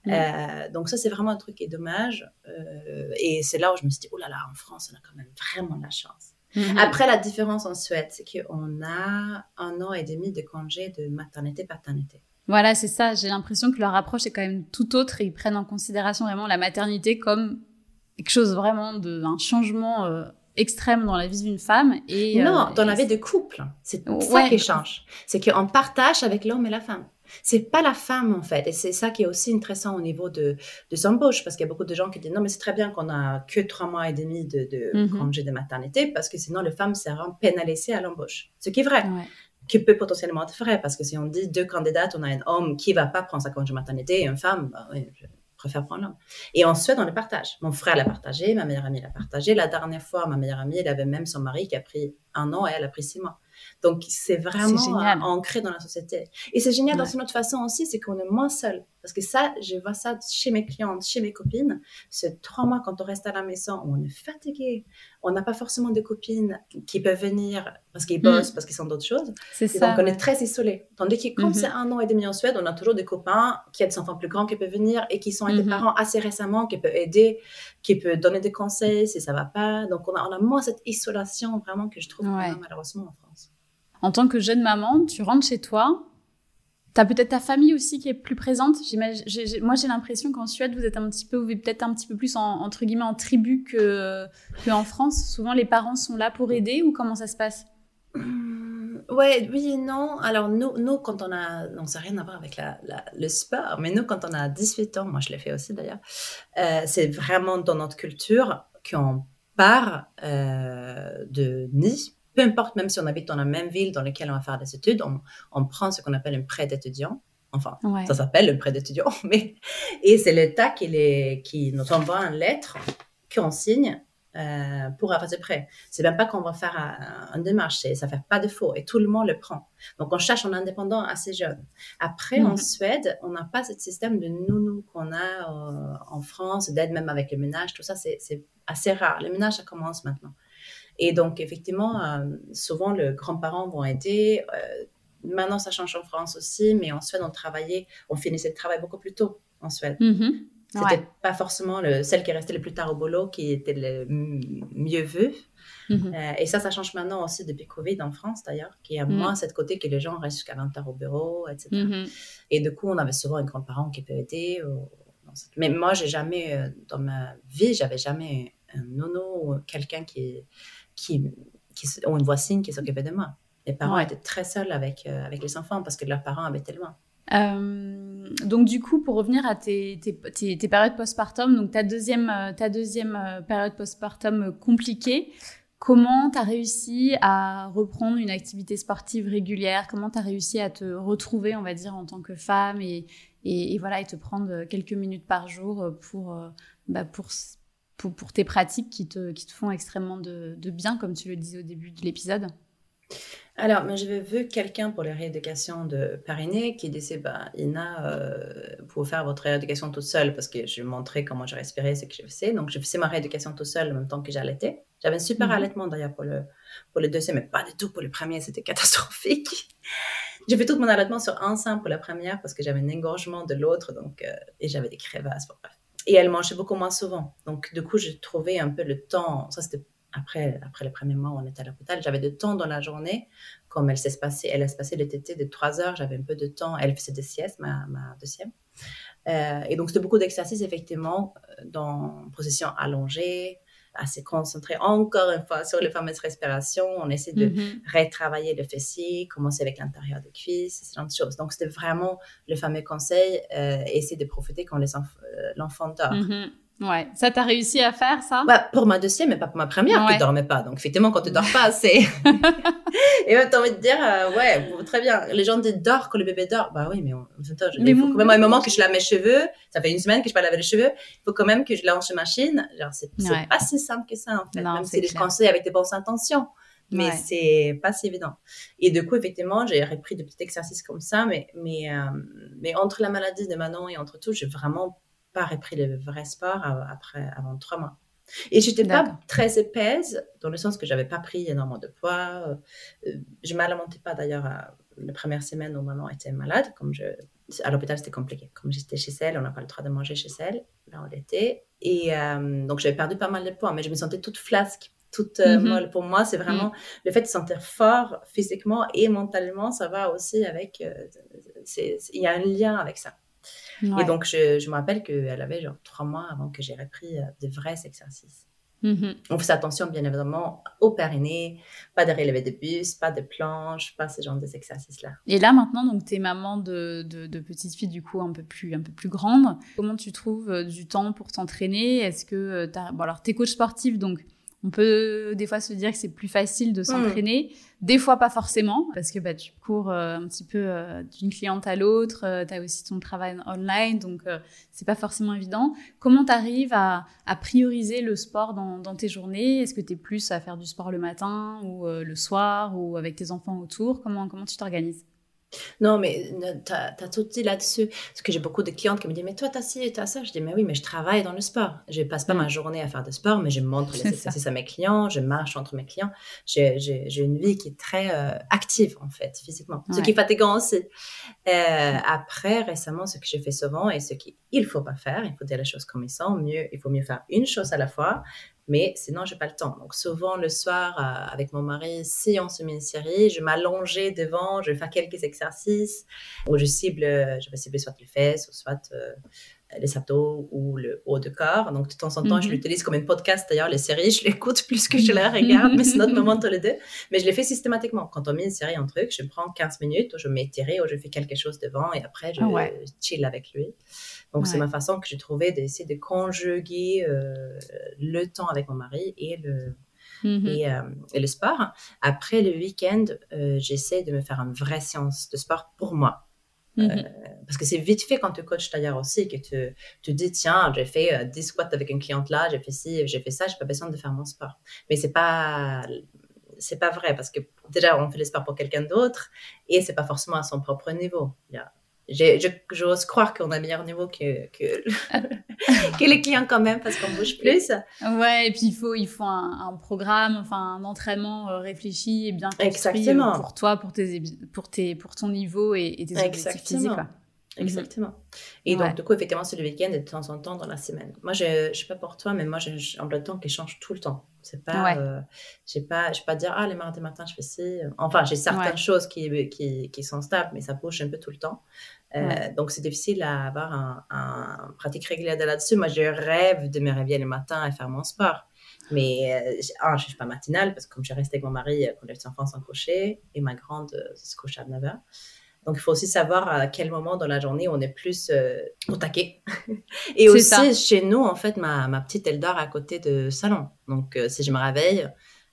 Euh, donc ça, c'est vraiment un truc qui est dommage. Euh, et c'est là où je me suis dit, oh là là, en France, on a quand même vraiment de la chance. Mm-hmm. Après, la différence en Suède, c'est qu'on a un an et demi de congé de maternité-paternité. Voilà, c'est ça. J'ai l'impression que leur approche est quand même tout autre et ils prennent en considération vraiment la maternité comme quelque chose vraiment de un changement euh, extrême dans la vie d'une femme. Et, non, dans la vie de couple. C'est ça qui change. C'est qu'on partage avec l'homme et la femme. C'est pas la femme en fait, et c'est ça qui est aussi intéressant au niveau de, de embauches, parce qu'il y a beaucoup de gens qui disent non mais c'est très bien qu'on a que trois mois et demi de, de mm-hmm. congé de maternité, parce que sinon les femmes seront pénalisées à l'embauche, ce qui est vrai qui peut potentiellement être vrai, parce que si on dit deux candidates, on a un homme qui va pas prendre sa congé maternité et une femme, bah je préfère prendre l'homme. Et ensuite, on le partage. Mon frère l'a partagé, ma meilleure amie l'a partagé. La dernière fois, ma meilleure amie, elle avait même son mari qui a pris un an et elle a pris six mois. Donc, c'est vraiment ancré dans la société. Et c'est génial dans une autre façon aussi, c'est qu'on est moins seul. Parce que ça, je vois ça chez mes clientes, chez mes copines. C'est trois mois quand on reste à la maison, on est fatigué. On n'a pas forcément de copines qui peuvent venir parce qu'ils bossent, mm. parce qu'ils sont d'autres choses. C'est ça. Donc, on est très isolé. Tandis que quand mm-hmm. c'est un an et demi en Suède, on a toujours des copains qui ont des enfants plus grands qui peuvent venir et qui sont des mm-hmm. parents assez récemment, qui peuvent aider, qui peuvent donner des conseils si ça va pas. Donc, on a, on a moins cette isolation vraiment que je trouve malheureusement en France en tant que jeune maman, tu rentres chez toi, tu as peut-être ta famille aussi qui est plus présente. moi, j'ai l'impression qu'en Suède, vous êtes un petit peu, vous peut-être un petit peu plus en, entre guillemets en tribu que, en France. Souvent, les parents sont là pour aider ou comment ça se passe? Hum, Ouais, oui et non. Alors, nous, quand on a. Non, ça rien à voir avec le sport, mais nous, quand on a 18 ans, moi je l'ai fait aussi d'ailleurs, euh, c'est vraiment dans notre culture qu'on part euh, de Nice peu importe, même si on habite dans la même ville dans laquelle on va faire des études, on, prend ce qu'on appelle un prêt d'étudiant. Enfin, ça s'appelle le prêt d'étudiant, mais et c'est l'État qui, les, qui nous envoie une lettre qu'on signe euh, pour avoir ce prêt. C'est même pas qu'on va faire un, démarche, ça fait pas de faux et tout le monde le prend. Donc on cherche un indépendant assez jeune. Après en mhm. Suède, on n'a pas ce système de nounou qu'on a euh, en France, d'aide même avec le ménage, tout ça c'est assez rare. Le ménage ça commence maintenant. Et donc, effectivement, euh, souvent, les grands-parents vont aider. Euh, maintenant, ça change en France aussi, mais en Suède, on travaillait, on finissait le travail beaucoup plus tôt en Suède. Mm-hmm. C'était pas forcément le, celle qui est restée le plus tard au boulot qui était le mieux vu. Mm-hmm. Euh, et ça, ça change maintenant aussi depuis Covid en France d'ailleurs, qui a mm. moins cette côté que les gens restent jusqu'à 20 heures au bureau, etc. Mm-hmm. Et du coup, on avait souvent un grand-parent qui peut aider. Mais moi, j'ai jamais, dans ma vie, j'avais jamais un nono ou quelqu'un qui, qui, qui ont une voisine qui s'occupait de moi. Les parents étaient très seuls avec, euh, avec les enfants parce que leurs parents habitaient loin. Euh, donc du coup, pour revenir à tes, tes, tes, périodes postpartum, donc ta deuxième, euh, ta deuxième période postpartum compliquée, comment tu as réussi à reprendre une activité sportive régulière? Comment tu as réussi à te retrouver, on va dire, en tant que femme et, et, voilà, et te prendre quelques minutes par jour pour, bah, pour pour, tes pratiques qui te, qui te font extrêmement de, de, bien, comme tu le disais au début de l'épisode alors, moi, j'avais vu quelqu'un pour les rééducations de Paris qui disait, bah, Ina, euh, pour faire votre rééducation toute seule, parce que je montrais comment je respirais, ce que je faisais. Donc, je faisais ma rééducation toute seule en même temps que j'allaitais. J'avais un super mhm. allaitement d'ailleurs pour le, pour le deuxième, mais pas du tout pour le premier, c'était catastrophique. j'ai fait tout mon allaitement sur un sein pour la première parce que j'avais un engorgement de l'autre, donc, euh, et j'avais des crevasses. Bon, bref. Et elle mangeait beaucoup moins souvent. Donc, du coup, j'ai trouvé un peu le temps. Ça, c'était après, après les premiers mois on était à l'hôpital. J'avais de temps dans la journée. Comme elle s'est elle passé le TT de trois heures, j'avais un peu de temps. Elle faisait des siestes, ma, ma deuxième. Euh, et donc, c'était beaucoup d'exercices, effectivement, dans position allongée, assez concentré encore une fois sur les fameuses respirations. On essaie de mm-hmm. retravailler le fessier, commencer avec l'intérieur des cuisses, ce genre de choses. Donc, c'était vraiment le fameux conseil, euh, essayer de profiter quand euh, l'enfant dort. Mm-hmm. Ouais, ça t'a réussi à faire ça? Bah, Pour ma deuxième, mais pas pour ma première, qui ne dormait pas. Donc effectivement, quand tu dors pas, c'est... et tu as envie de dire, euh, ouais, très bien. Les gens disent dors quand le bébé dort. Bah oui, mais, on... il faut quand même un moment que je lave mes cheveux. Ça fait une semaine que je pas laver les cheveux. Il faut quand même que je lance machine. Genre, c'est pas si simple que ça, en fait. même si je conseils avec des bonnes intentions. Mais c'est pas si évident. Et du coup, effectivement, j'ai repris de petits exercices comme ça, mais, mais, euh, mais entre la maladie de Manon et entre tout, j'ai vraiment pas repris le vrai sport après, avant trois mois. Et j'étais pas très épaisse, dans le sens que j'avais pas pris énormément de poids. Euh, je m'alimentais pas d'ailleurs la première semaine où maman était malade. Comme je, à l'hôpital, c'était compliqué. Comme j'étais chez elle, on n'a pas le droit de manger chez elle. Là, on l'était. Et euh, donc, j'avais perdu pas mal de poids, mais je me sentais toute flasque, toute euh, mhm. molle. Pour moi, c'est vraiment mhm. le fait de se sentir fort physiquement et mentalement, ça va aussi avec. Il y a un lien avec ça. Et donc, je, je me rappelle qu'elle avait genre trois mois avant que j'ai repris euh, de vrais exercices. Mm-hmm. On faisait attention, bien évidemment, au périnée, pas de relevé de bus, pas de planche, pas ce genre d'exercices-là. Et là, maintenant, donc, tu es maman de, de, de petites filles, du coup, un peu plus, un peu plus grandes. Comment tu trouves euh, du temps pour t'entraîner? Est-ce que euh, tu Bon, alors, tu es coach sportif, donc on peut des fois se dire que c'est plus facile de s'entraîner, des fois pas forcément, parce que bah, tu cours euh, un petit peu euh, d'une cliente à l'autre, euh, tu as aussi ton travail online, donc c'est pas forcément évident. Comment tu arrives à, prioriser le sport dans, dans tes journées? Est-ce que tu es plus à faire du sport le matin ou le soir ou avec tes enfants autour? Comment, comment tu t'organises? Non, mais tu as, tout dit là-dessus. Parce que j'ai beaucoup de clientes qui me disent Mais toi, t'as ci, t'as ça. Je dis Mais oui, mais je travaille dans le sport. Je passe pas ma journée à faire de sport, mais je montre les exercices à mes clients, je marche entre mes clients. J'ai une vie qui est très euh, active, en fait, physiquement. Ce qui est fatigant aussi. Euh, après, récemment, ce que j'ai fait souvent et ce qu'il faut pas faire, il faut dire les choses comme ils sont. Mieux, il faut mieux faire une chose à la fois mais sinon, j'ai pas le temps. Donc, souvent, le soir, euh, avec mon mari, si on se met une série, je m'allongeais devant, je vais faire quelques exercices où je cible, je vais cibler soit les fesses ou soit euh, les abdos ou le haut de corps. Donc, de temps en temps, je mhm. l'utilise comme un podcast. D'ailleurs, les séries, je l'écoute plus que je les regarde, mais c'est notre moment tous les deux. Mais je les fais systématiquement. Quand on met une série, un truc, je prends 15 minutes où je m'étire ou je fais quelque chose devant et après, je ah chill avec lui. Donc, c'est ma façon que j'ai trouvé d'essayer de conjuguer euh, le temps avec mon mari et le, mmh euh, et, le sport. Après le week-end, euh, j'essaie de me faire une vraie séance de sport pour moi. Mmh parce que c'est vite fait quand tu coaches d'ailleurs aussi que tu te dis tiens j'ai fait 10 squats avec une cliente là j'ai fait ci j'ai fait ça j'ai pas besoin de faire mon sport. Mais c'est pas c'est pas vrai parce que déjà on fait le sport pour quelqu'un d'autre et c'est pas forcément à son propre niveau. Il y a j'ose croire qu'on a meilleur niveau que, que, que, les clients quand même parce qu'on bouge plus. Ouais, et puis il faut, il faut un, programme, enfin un entraînement euh, réfléchi et bien construit Exactement. pour toi, pour, tes, pour, tes, pour ton niveau et, tes objectifs physiques. Exactement. Et donc, du coup, effectivement, c'est le week-end et de temps en temps dans la semaine. Moi, je ne sais pas pour toi, mais moi, j'ai un de temps qui change tout le temps. C'est pas, euh, j'ai pas, je vais pas dire, ah, les mardis matin, je fais ci. Enfin, j'ai certaines choses qui, qui, qui, sont stables, mais ça bouge un peu tout le temps. Euh, donc, c'est difficile à avoir un, un pratique régulière de là-dessus. Moi, je rêve de me réveiller le matin et faire mon sport. Mais euh, je ne suis pas matinale parce que comme je reste avec mon mari quand les enfants sont couchés et ma grande se couche à 9h. Donc, il faut aussi savoir à quel moment dans la journée on est plus euh, au taquet. et aussi, chez nous, en fait, ma, ma, petite, elle dort à côté de salon. Donc, si je me réveille,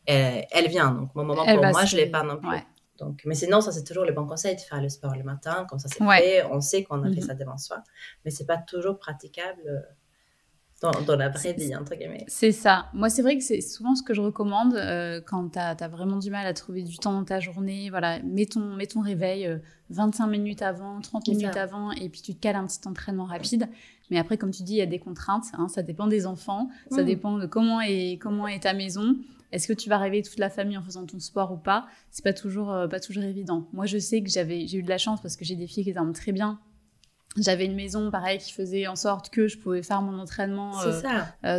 elle, vient. Donc, mon moment pour moi, je ne l'ai pas non plus. Donc, mais sinon, ça, c'est toujours le bon conseil de faire le sport le matin. Comme ça, c'est fait. On sait qu'on a fait mhm. ça devant soi. Mais c'est pas toujours praticable euh, dans, dans, la vraie vie, entre guillemets. C'est ça. Moi, c'est vrai que c'est souvent ce que je recommande euh, quand tu as, vraiment du mal à trouver du temps dans ta journée. Voilà, mets ton, mets ton réveil 25 euh, minutes avant, 30 minutes avant, et puis tu te cales un petit entraînement rapide. Mais après, comme tu dis, il y a des contraintes. Hein, ça dépend des enfants. Ça dépend de comment est, comment est ta maison. Est-ce que tu vas réveiller toute la famille en faisant ton sport ou pas? C'est pas toujours, euh, pas toujours évident. Moi, je sais que j'avais, j'ai eu de la chance parce que j'ai des filles qui dorment très bien J'avais une maison, pareil, qui faisait en sorte que je pouvais faire mon entraînement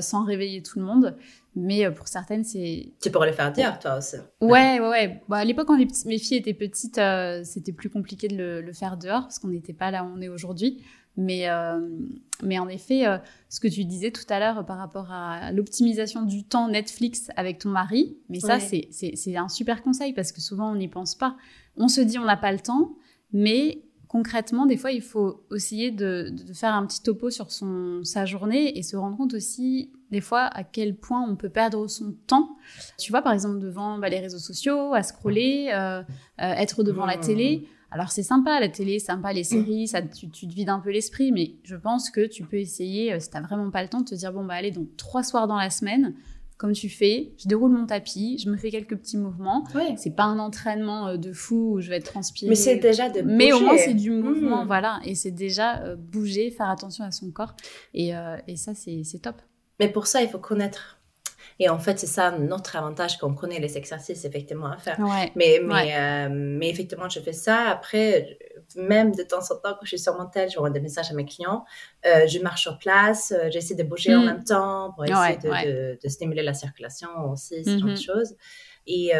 sans réveiller tout le monde. Mais pour certaines, c'est. Tu pourrais le faire dire, toi aussi. Ouais, ouais, ouais. Bah, à l'époque, quand mes filles étaient petites, c'était plus compliqué de le, le faire dehors parce qu'on n'était pas là où on est aujourd'hui. Mais, euh, mais en effet, euh, ce que tu disais tout à l'heure par rapport à l'optimisation du temps Netflix avec ton mari, mais ça, c'est un super conseil parce que souvent, on n'y pense pas. On se dit, on n'a pas le temps, mais concrètement, des fois, il faut essayer de, faire un petit topo sur son, sa journée et se rendre compte aussi, des fois, à quel point on peut perdre son temps. Tu vois, par exemple, devant bah, les réseaux sociaux, à scroller, euh, être devant la télé. Alors c'est sympa la télé, sympa les séries, ça, tu, te vides un peu l'esprit, mais je pense que tu peux essayer, euh, si t'as vraiment pas le temps, de te dire bon bah allez donc trois soirs dans la semaine, comme tu fais, je déroule mon tapis, je me fais quelques petits mouvements. C'est pas un entraînement euh, de fou où je vais être transpirée. Mais c'est déjà de bouger. Mais au moins c'est du mouvement, mmh. voilà, et c'est déjà euh, bouger, faire attention à son corps, et, et ça c'est top. Mais pour ça il faut connaître et en fait, c'est ça notre avantage qu'on connaît les exercices effectivement à faire. Mais, mais, euh, mais effectivement, je fais ça. Après, même de temps en temps, quand je suis sur mon tel, je envoie des messages à mes clients. Euh, je marche sur place, euh, j'essaie de bouger en mm. même temps pour essayer de, de, stimuler la circulation aussi, ce genre de mm-hmm. choses. Et,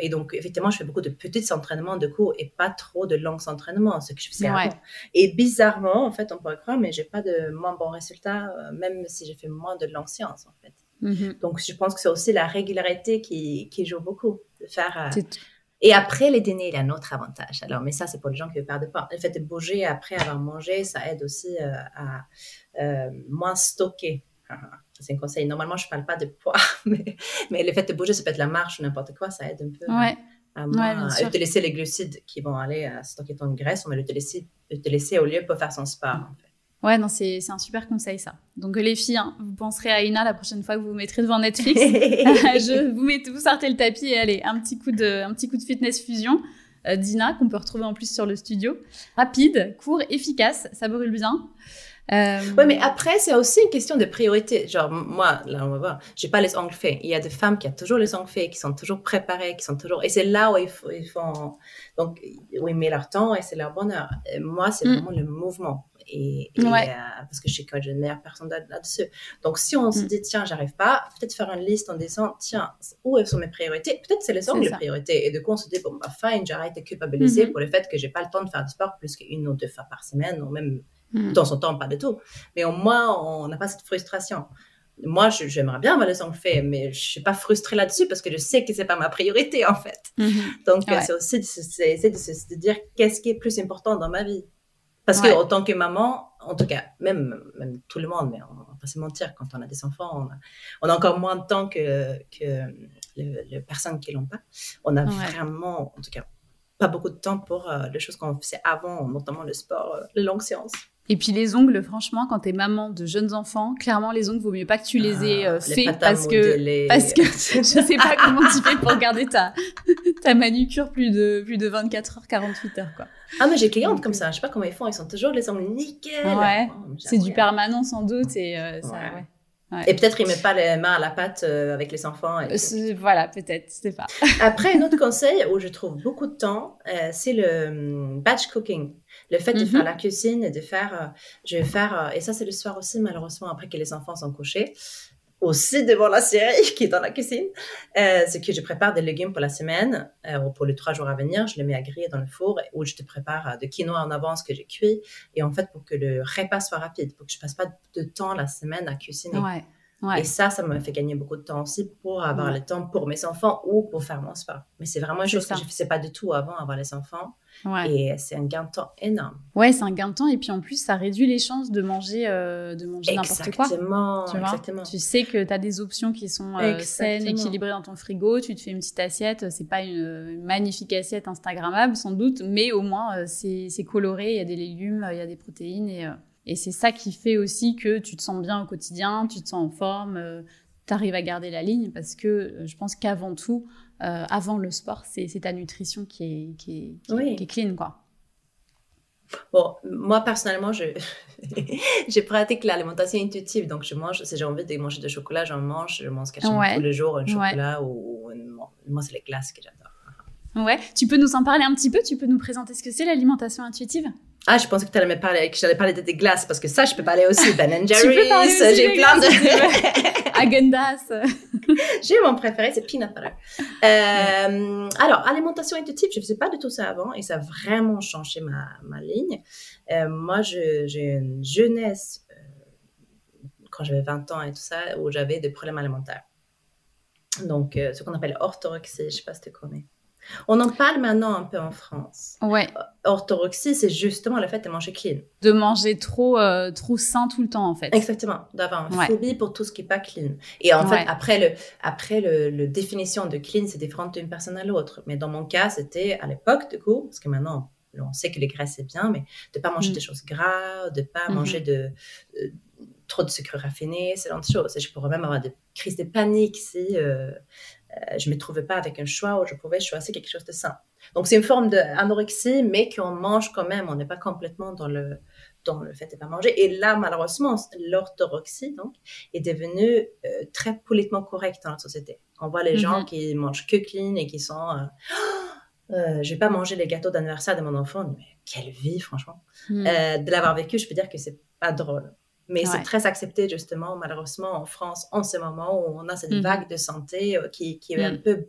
et, donc, effectivement, je fais beaucoup de petits entraînements de cours et pas trop de longs entraînements, ce que je faisais avant. Et bizarrement, en fait, on pourrait croire, mais j'ai pas de moins bons résultats, même si j'ai fait moins de longues séances, en fait. Mhm. Donc, je pense que c'est aussi la régularité qui, qui joue beaucoup. De faire, euh, Et après les dîners, il y a un autre avantage. Alors, mais ça, c'est pour les gens qui ne perdent pas. Le fait de bouger après avoir mangé, ça aide aussi euh, à euh, moins stocker. C'est un conseil. Normalement, je ne parle pas de poids, mais, mais, le fait de bouger, ça peut être la marche ou n'importe quoi, ça aide un peu à, moins, utiliser les glucides qui vont aller à stocker ton graisse. On va l'utiliser, laisser au lieu pour faire son sport. En fait. Ouais, non, c'est un super conseil ça. Donc les filles, hein, vous penserez à Ina la prochaine fois que vous vous mettrez devant Netflix. je vous mettez, vous sortez le tapis et allez, un petit coup de, un petit coup de fitness fusion. Euh, Dina, qu'on peut retrouver en plus sur le studio. Rapide, court, efficace, ça brûle bien. Euh... Oui, mais après, c'est aussi une question de priorité. Genre, moi, là, on va voir, j'ai pas les ongles faits. Il y a des femmes qui ont toujours les ongles faits, qui sont toujours préparées, qui sont toujours. Et c'est là où ils, font. Donc, où ils mettent leur temps et c'est leur bonheur. moi, c'est mm. vraiment le mouvement et, euh, parce que je sais que j'ai une meilleure personne là-dessus. Donc, si on se mm. dit, tiens, j'arrive pas, peut-être faire une liste en disant, tiens, où sont mes priorités? Peut-être c'est les ongles les priorités. Et de coup, on se dit, bon, bah, fine, j'arrête de culpabiliser mm-hmm. pour le fait que j'ai pas le temps de faire du sport plus qu'une ou deux fois par semaine, ou même mm. de temps en temps, pas du tout. Mais au moins, on n'a pas cette frustration. Moi, j'aimerais bien avoir les ongles faits, mais je suis pas frustrée là-dessus parce que je sais que c'est pas ma priorité, en fait. Mm-hmm. Donc, c'est aussi de, de, de dire qu'est-ce qui est plus important dans ma vie. Parce que en tant que maman, en tout cas, même, même tout le monde, mais on, va pas se mentir, quand on a des enfants, on a, encore moins de temps que, que les, personnes qui l'ont pas. On a vraiment, en tout cas, pas beaucoup de temps pour euh, les choses qu'on faisait avant, notamment le sport, euh, les longues séances. Et puis les ongles, franchement, quand t'es maman de jeunes enfants, clairement les ongles, vaut mieux pas que tu les aies euh, ah, faits parce que parce que je sais pas comment tu fais pour garder ta ta manucure plus de plus de 24 heures, 48 heures quoi. Ah mais j'ai clientes comme ça, je sais pas comment ils font, ils sont toujours les ongles nickel. Ouais. Oh, c'est du permanent sans doute et euh, ça ouais. Et peut-être ils mettent pas les mains à la pâte euh, avec les enfants. voilà, peut-être, c'est pas. Après, un autre conseil où je trouve beaucoup de temps, euh, c'est le hum, batch cooking. Le fait de faire mhm. la cuisine et de faire, euh, je vais faire, et ça c'est le soir aussi malheureusement après que les enfants sont couchés, aussi devant la série qui est dans la cuisine, euh, c'est que je prépare des légumes pour la semaine euh, ou pour les trois jours à venir. Je les mets à griller dans le four où je te prépare euh, de quinoa en avance que j'ai cuit. Et en fait, pour que le repas soit rapide, pour que je passe pas de temps la semaine à cuisiner. Ouais. Et ça, ça me fait gagner beaucoup de temps aussi pour avoir le temps pour mes enfants ou pour faire mon sport. Mais c'est vraiment une chose que je ne faisais pas du tout avant, avoir les enfants. Et c'est un gain de temps énorme. Ouais, c'est un gain de temps. Et puis en plus, ça réduit les chances de manger, euh, de manger n'importe quoi. Tu exactement. Tu sais que tu as des options qui sont euh, saines, équilibrées dans ton frigo. Tu te fais une petite assiette. C'est pas une, magnifique assiette Instagrammable, sans doute, mais au moins, euh, c'est coloré. Il y a des légumes, il y a des protéines. Et, et c'est ça qui fait aussi que tu te sens bien au quotidien, tu te sens en forme, tu arrives à garder la ligne parce que je pense qu'avant tout, euh, avant le sport, c'est ta nutrition qui est, qui est, qui, clean, quoi. Bon, moi personnellement, je, je pratique l'alimentation intuitive. Donc, je mange, si j'ai envie de manger du chocolat, j'en mange. Je mange quasiment tous les jours un chocolat ou, moi, c'est les glaces que j'adore. Ouais, tu peux nous en parler un petit peu? Tu peux nous présenter ce que c'est l'alimentation intuitive? Ah, je pensais que tu allais me parler, que j'allais parler de tes glaces, parce que ça, je peux parler aussi. Ben Jerry's, j'ai plein de... Agendas. j'ai mon préféré, c'est peanut butter. Euh, alors, alimentation intuitive, je ne faisais pas du tout ça avant, et ça a vraiment changé ma, ma ligne. Euh, moi, j'ai une jeunesse, euh, quand j'avais 20 ans et tout ça, où j'avais des problèmes alimentaires. Donc, euh, ce qu'on appelle orthorexie, je ne sais pas si tu connais. On en parle maintenant un peu en France. Ouais. Orthodoxie, c'est justement le fait de manger clean. De manger trop, euh, trop sain tout le temps, en fait. Exactement. D'avoir une phobie pour tout ce qui n'est pas clean. Et en fait, après, le, après le, définition de clean, c'est différent d'une personne à l'autre. Mais dans mon cas, c'était à l'époque, du coup, parce que maintenant, on sait que les graisses, c'est bien, mais de ne pas manger mm. des choses grasses, de ne pas mm-hmm. manger de, euh, trop de sucre raffiné, ce genre de choses. Et je pourrais même avoir des crises de panique si... Euh, euh, je ne me trouvais pas avec un choix où je pouvais choisir quelque chose de sain. Donc, c'est une forme d'anorexie, mais qu'on mange quand même. On n'est pas complètement dans le, dans le fait de ne pas manger. Et là, malheureusement, l'orthodoxie, donc, est devenue euh, très politiquement correcte dans la société. On voit les gens mhm. qui mangent que clean et qui sont... Euh, euh, je vais pas manger les gâteaux d'anniversaire de mon enfant. Mais quelle vie, franchement. Mhm. de l'avoir vécu, je peux dire que c'est pas drôle. Mais c'est très accepté, justement, malheureusement, en France, en ce moment où on a cette mhm. vague de santé euh, qui, qui est un mhm. peu,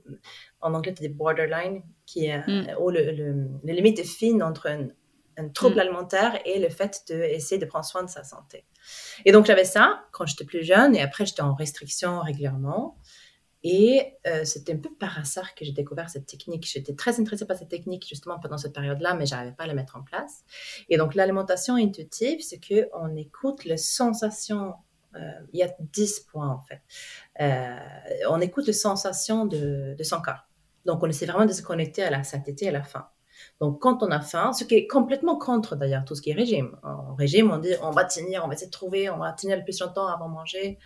en anglais, des borderline, qui est, mhm. où le, le, la limite est fine entre un, un trouble alimentaire et le fait d'essayer de prendre soin de sa santé. Et donc, j'avais ça quand j'étais plus jeune et après, j'étais en restriction régulièrement. Et euh, c'était un peu par hasard que j'ai découvert cette technique. J'étais très intéressée par cette technique justement pendant cette période-là, mais j'arrivais pas à la mettre en place. Et donc l'alimentation intuitive, c'est que on écoute les sensations. Euh, il y a 10 points en fait. Euh, on écoute les sensations de, son corps. Donc on essaie vraiment de se connecter à la satiété à la faim. Donc, quand on a faim, ce qui est complètement contre d'ailleurs tout ce qui est régime. En régime, on dit on va tenir, on va essayer de trouver, on va tenir le plus longtemps avant de manger.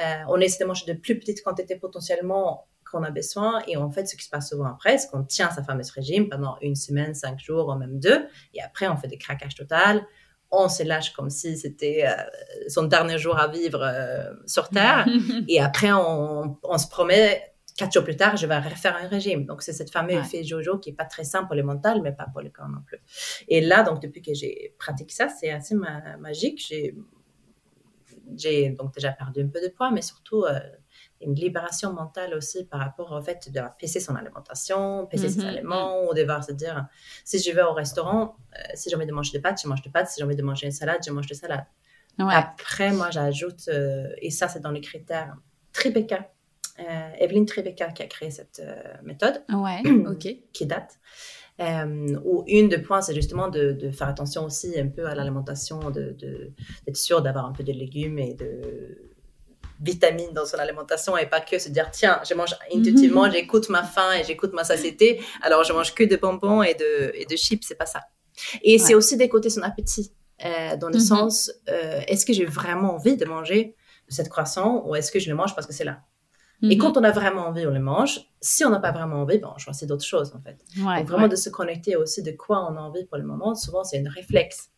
Euh, on essaie de manger de plus petites quantités potentiellement qu'on a besoin. Et en fait, ce qui se passe souvent après, c'est qu'on tient sa fameuse régime pendant une semaine, cinq jours, ou même deux. Et après, on fait des craquages total. On se lâche comme si c'était euh, son dernier jour à vivre euh, sur Terre. et après, on, se promet quatre jours plus tard, je vais refaire un régime. Donc, c'est cette fameuse effet Jojo qui est pas très simple pour le mental, mais pas pour le corps non plus. Et là, donc, depuis que j'ai pratiqué ça, c'est assez magique. J'ai j'ai donc déjà perdu un peu de poids, mais surtout euh, une libération mentale aussi par rapport au fait de payer son alimentation, payer ses mhm, aliments, mhm. ou devoir se dire, si je vais au restaurant, euh, si j'ai envie de manger des pâtes, je mange des pâtes, si j'ai envie de manger une salade, je mange des salades. Après, moi, j'ajoute, euh, et ça, c'est dans les critères, Tribeca. Evelyne Tribeca qui a créé cette méthode, ouais, qui date. Euh, ou une des points, c'est justement de, faire attention aussi un peu à l'alimentation, d'être de, sûr d'avoir un peu de légumes et de vitamines dans son alimentation et pas que se dire tiens, je mange intuitivement, j'écoute ma faim et j'écoute ma satiété, alors je mange que de bonbons et de, et de chips, c'est pas ça. Et c'est aussi d'écouter son appétit, euh, dans le mhm. sens, euh, est-ce que j'ai vraiment envie de manger cette croissant ou est-ce que je le mange parce que c'est là? Et mhm. quand on a vraiment envie, on le mange. Si on n'a pas vraiment envie, ben, on choisit d'autres choses, en fait. Donc, vraiment de se connecter aussi de quoi on a envie pour le moment. Souvent, c'est une réflexe.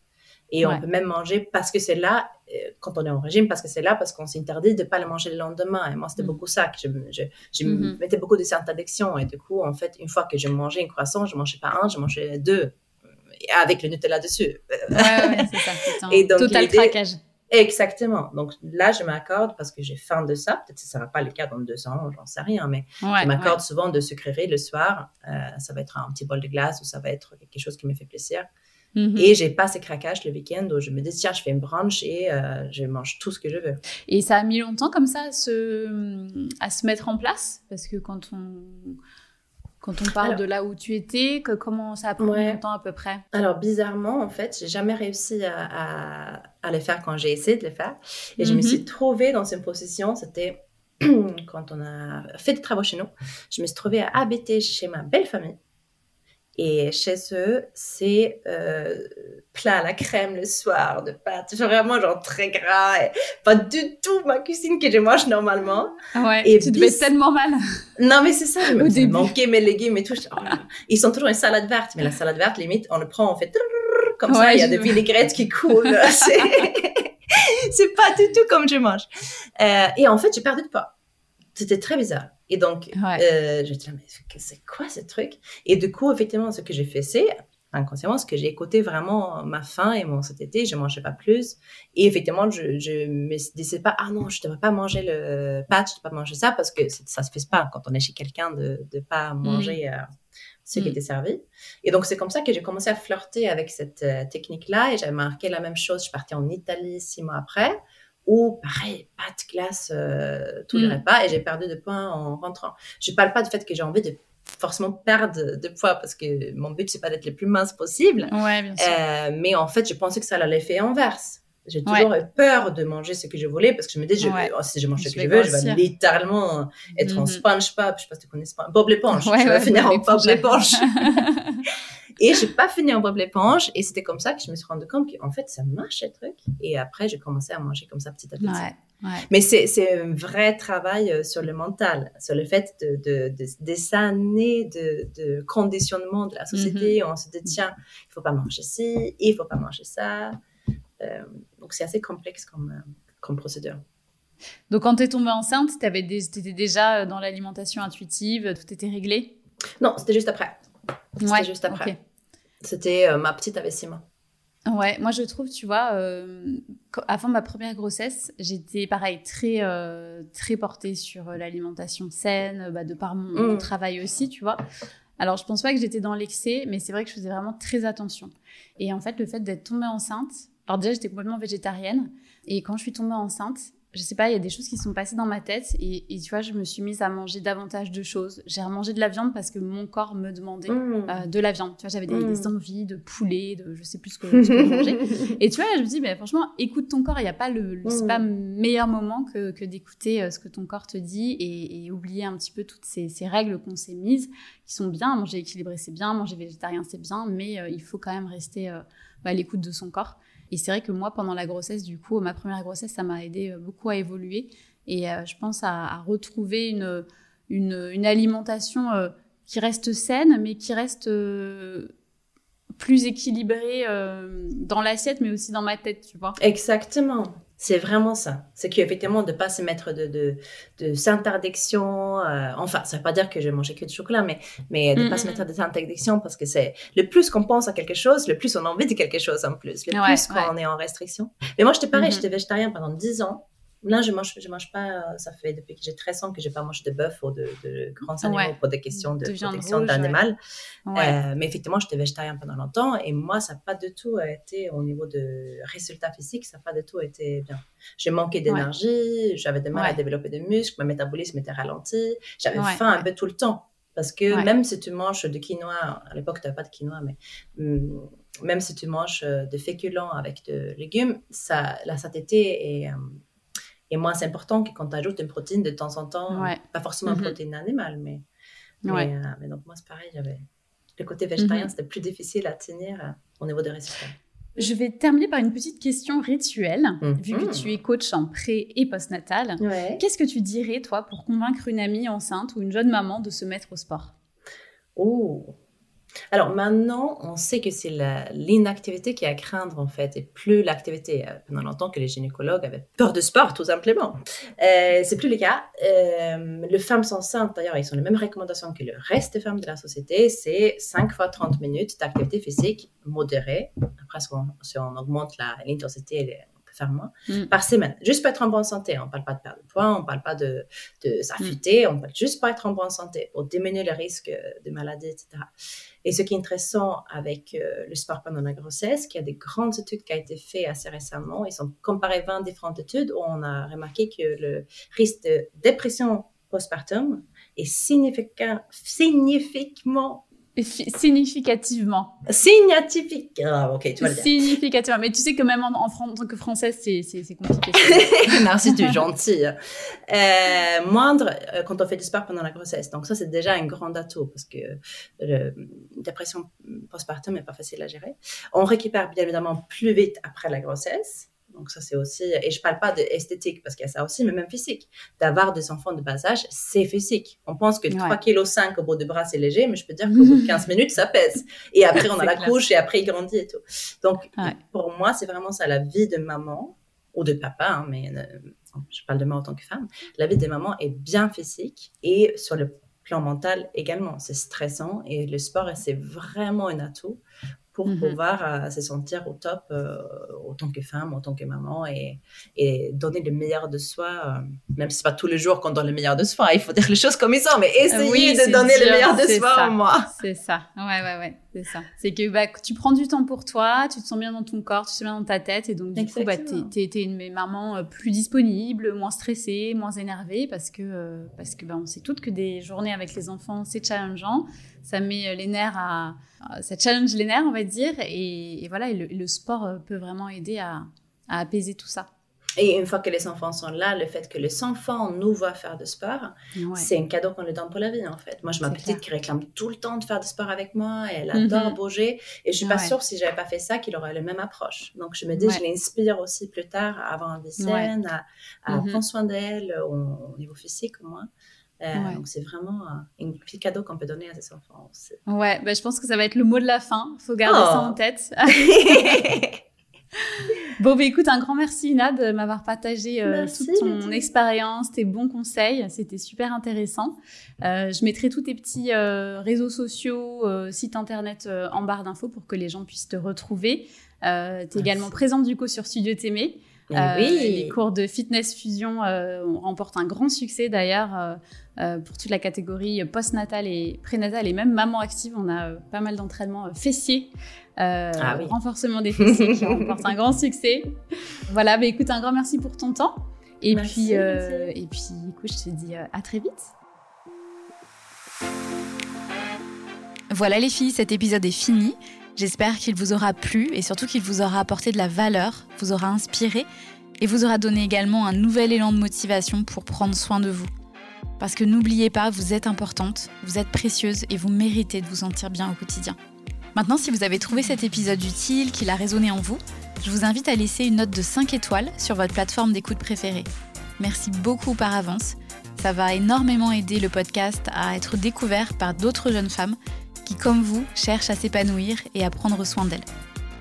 Et on peut même manger parce que c'est là, euh, quand on est en régime, parce que c'est là, parce qu'on s'interdit de ne pas le manger le lendemain. Et moi, c'était mhm. beaucoup ça, que je, je, je mhm. mettais beaucoup de cette interdiction. Et du coup, en fait, une fois que je mangeais une croissant, je ne mangeais pas un, je mangeais deux, avec le Nutella dessus. Ouais, ouais c'est ça. Et donc, total. Exactement. Donc là, je m'accorde parce que j'ai faim de ça. Peut-être que ce ne sera pas le cas dans deux ans, j'en sais rien, mais je m'accorde souvent de sucreries le soir. Euh, ça va être un petit bol de glace ou ça va être quelque chose qui me fait plaisir. Mm-hmm. Et j'ai pas ces craquages le week-end où je me dis tiens je fais une brunch et euh, je mange tout ce que je veux. Et ça a mis longtemps comme ça à se, à se mettre en place? Parce que quand on quand on parle de là où tu étais, que, comment ça a pris longtemps à peu près? Alors bizarrement, en fait, j'ai jamais réussi à, à, les faire quand j'ai essayé de les faire. Et je me mhm. suis trouvée dans une position, c'était quand on a fait des travaux chez nous, je me suis trouvée à habiter chez ma belle famille. Et chez eux, c'est euh, plat à la crème le soir de pâtes. Vraiment, genre très gras. Et pas du tout ma cuisine que je mange normalement. Ouais, et tu devais tellement mal. Non, mais c'est ça. Je me manquais mes légumes et tout. Oh Ils sont toujours une salade verte. Mais la salade verte, limite, on le prend, on fait comme ça. Il y a des vinaigrettes qui coulent. c'est pas du tout comme je mange. Euh, et en fait, j'ai perdu de poids. C'était très bizarre. Et donc, euh, je me disais, mais c'est quoi ce truc? Et du coup, effectivement, ce que j'ai fait, c'est, inconsciemment, c'est que j'ai écouté vraiment ma faim et mon satiété, je mangeais pas plus. Et effectivement, je, je me disais pas, ah non, je devrais pas manger le pâte, je devrais pas manger ça, parce que ça se fait pas quand on est chez quelqu'un de, de pas mm. manger euh, ce qui mm. était servi. Et donc, c'est comme ça que j'ai commencé à flirter avec cette euh, technique-là et j'avais marqué la même chose. Je partie en Italie six mois après où, pareil, pâte, glace, euh, tous les mm. repas et j'ai perdu de points en rentrant. Je parle pas du fait que j'ai envie de forcément perdre de poids parce que mon but c'est pas d'être le plus mince possible. Ouais, bien sûr. Euh, mais en fait, je pensais que ça allait l'effet inverse. J'ai toujours eu peur de manger ce que je voulais parce que je me dis, je, oh, si je mange ce que je veux, je vais littéralement être en mhm. SpongeBob. Je sais pas si tu connais SpongeBob. Bob l'éponge. je vais finir en Bob l'éponge. et j'ai pas fini en Bob l'éponge. Et c'était comme ça que je me suis rendu compte qu'en fait, ça marche, ce truc. Et après, j'ai commencé à manger comme ça petit à petit. Mais c'est un vrai travail euh, sur le mental, sur le fait de, de, de des années de, de, conditionnement de la société. Mm-hmm. On se dit, tiens, il faut pas manger ci, il faut pas manger ça. Euh, donc, c'est assez complexe comme, euh, comme procédure. Donc, quand tu es tombée enceinte, tu étais déjà dans l'alimentation intuitive, tout était réglé? Non, c'était juste après. C'était juste après. C'était ma petite mois. Ouais, moi je trouve, tu vois, euh, avant ma première grossesse, j'étais pareil, très, euh, très portée sur euh, l'alimentation saine, bah, de par mon, mmh. travail aussi, tu vois. Alors je pense pas que j'étais dans l'excès, mais c'est vrai que je faisais vraiment très attention. Et en fait, le fait d'être tombée enceinte, alors déjà j'étais complètement végétarienne, et quand je suis tombée enceinte, je sais pas, il y a des choses qui sont passées dans ma tête et, tu vois, je me suis mise à manger davantage de choses. J'ai remangé de la viande parce que mon corps me demandait mmh. euh, de la viande. Tu vois, j'avais des, mmh. envies de poulet, de je sais plus ce que je manger. Et tu vois, je me dis, mais franchement, écoute ton corps. Il n'y a pas le, c'est pas mmh. meilleur moment que, que d'écouter euh, ce que ton corps te dit et, oublier un petit peu toutes ces, ces règles qu'on s'est mises, qui sont bien. Manger équilibré, c'est bien. Manger végétarien, c'est bien. Mais euh, il faut quand même rester à l'écoute de son corps. Et c'est vrai que moi, pendant la grossesse, du coup, ma première grossesse, ça m'a aidé euh, beaucoup à évoluer. Et euh, je pense à, retrouver une, une, alimentation euh, qui reste saine, mais qui reste plus équilibrée dans l'assiette, mais aussi dans ma tête, tu vois. Exactement. C'est vraiment ça. C'est qu'effectivement, de ne pas se mettre de, de, de interdiction. Euh, enfin, ça ne veut pas dire que je mangeais que du chocolat, mais, mais de ne pas se mettre des interdictions parce que c'est le plus qu'on pense à quelque chose, le plus on a envie de quelque chose en plus. Le plus qu'on est en restriction. Mais moi, j'étais pareil, j'étais végétarien pendant 10 ans. Là, je mange, je mange pas, euh, ça fait depuis que j'ai 13 ans que je n'ai pas mangé de bœuf ou de, de grands animaux pour des questions de, protection d'animal. Euh, mais effectivement, j'étais végétarien pendant longtemps et moi, ça n'a pas du tout été au niveau de résultats physiques, ça n'a pas du tout été bien. J'ai manqué d'énergie, j'avais des mal à développer des muscles, mon métabolisme était ralenti, j'avais faim un peu tout le temps. Parce que même si tu manges de quinoa, à l'époque, tu n'avais pas de quinoa, mais hum, même si tu manges euh, de féculents avec de légumes, ça, la satiété est, et moins important que quand tu ajoutes une protéine de temps en temps, pas forcément une mhm. protéine animale, mais, mais, euh, mais, donc moi c'est pareil, j'avais le côté végétarien, mhm. c'était plus difficile à tenir euh, au niveau des résultats. Je vais terminer par une petite question rituelle, vu que mhm. tu es coach en pré et postnatal. Qu'est-ce que tu dirais, toi, pour convaincre une amie enceinte ou une jeune maman de se mettre au sport? Oh, alors maintenant, on sait que c'est l'inactivité qui est à craindre en fait, et plus l'activité. Euh, pendant longtemps que les gynécologues avaient peur de sport, tout simplement. Euh, c'est plus le cas. Euh, les femmes enceintes, d'ailleurs, ils ont les mêmes recommandations que le reste des femmes de la société. C'est 5 fois 30 minutes d'activité physique modérée. Après, si on, augmente l'intensité, faire moins, mm. par semaine. Juste pour être en bonne santé. On ne parle pas de perdre de poids, on ne parle pas de, de s'affûter, on parle juste pour être en bonne santé, pour diminuer le risque de maladie, etc. Et ce qui est intéressant avec euh, le sport pendant la grossesse, qu'il y a des grandes études qui ont été faites assez récemment. Ils ont comparé 20 différentes études où on a remarqué que le risque de dépression postpartum est significativement Significativement. Significativement. Ah, ok, tu vas le dire. Significativement. Mais tu sais que même en, en, tant que française, c'est compliqué. Merci, tu es gentille. Euh, moindre euh, quand on fait du sport pendant la grossesse. Donc ça, c'est déjà un grand atout parce que la dépression postpartum n'est pas facile à gérer. On récupère bien évidemment plus vite après la grossesse. Donc ça, c'est aussi, et je parle pas d'esthétique parce qu'il y a ça aussi, mais même physique. D'avoir des enfants de bas âge, c'est physique. On pense que 3 kg 5 au bout de bras, c'est léger, mais je peux dire qu'au bout de 15 minutes, ça pèse. Et après, on a la couche et après, il grandit et tout. Donc, pour moi, c'est vraiment ça, la vie de maman ou de papa, hein, mais euh, je parle de moi en tant que femme. La vie de maman est bien physique et sur le plan mental également. C'est stressant et le sport, c'est vraiment un atout pour mhm. pouvoir euh, se sentir au top euh, autant que femme, autant que maman et, et donner le meilleur de soi, euh, même si c'est pas tous les jours qu'on donne le meilleur de soi, il faut dire les choses comme ils sont, mais essayer de donner le meilleur de soi au moins. C'est ça, ouais, ouais, ouais, c'est ça. C'est que bah, tu prends du temps pour toi, tu te sens bien dans ton corps, tu te sens bien dans ta tête et donc du coup, bah, tu es, une maman plus disponible, moins stressée, moins énervée parce que, parce que bah, on sait toutes que des journées avec les enfants, c'est challengeant ça met les nerfs à, ça challenge les nerfs, on va dire, et, voilà, le, sport euh, peut vraiment aider à, apaiser tout ça. Et une fois que les enfants sont là, le fait que les enfants nous voient faire de sport, c'est un cadeau qu'on leur donne pour la vie, en fait. Moi, j'ai ma petite qui réclame tout le temps de faire du sport avec moi, elle adore mhm. bouger, et je suis pas sûre si j'avais pas fait ça qu'il aurait la même approche. Donc, je me dis, je l'inspire aussi plus tard à avoir des scènes, à, mhm. prendre soin d'elle au, au, niveau physique au moins. Euh, donc, c'est vraiment un, petit cadeau qu'on peut donner à ses enfants. Aussi. Ouais, bah, je pense que ça va être le mot de la fin. Il faut garder ça en oh. tête. bon, bah, écoute, un grand merci, Ina, de m'avoir partagé euh, toute ton expérience, tes bons conseils. C'était super intéressant. Euh, je mettrai tous tes petits réseaux sociaux, sites internet en barre d'infos pour que les gens puissent te retrouver. tu es également présente du coup sur Studio Témé. Euh, oui. Les cours de fitness fusion euh, remportent un grand succès d'ailleurs euh, pour toute la catégorie post-natal et prénatal et même maman active. On a pas mal d'entraînements fessiers, ah renforcement des fessiers qui remportent un grand succès. Voilà, bah, écoute, un grand merci pour ton temps. Et puis, et puis, écoute, je te dis à très vite. Voilà les filles, cet épisode est fini. J'espère qu'il vous aura plu et surtout qu'il vous aura apporté de la valeur, vous aura inspiré et vous aura donné également un nouvel élan de motivation pour prendre soin de vous. Parce que n'oubliez pas, vous êtes importante, vous êtes précieuse et vous méritez de vous sentir bien au quotidien. Maintenant, si vous avez trouvé cet épisode utile, qu'il a résonné en vous, je vous invite à laisser une note de 5 étoiles sur votre plateforme d'écoute préférée. Merci beaucoup par avance. Ça va énormément aider le podcast à être découvert par d'autres jeunes femmes qui, comme vous, cherchent à s'épanouir et à prendre soin d'elles.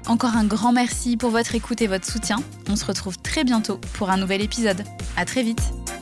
Encore un grand merci pour votre écoute et votre soutien. On se retrouve très bientôt pour un nouvel épisode. À très vite!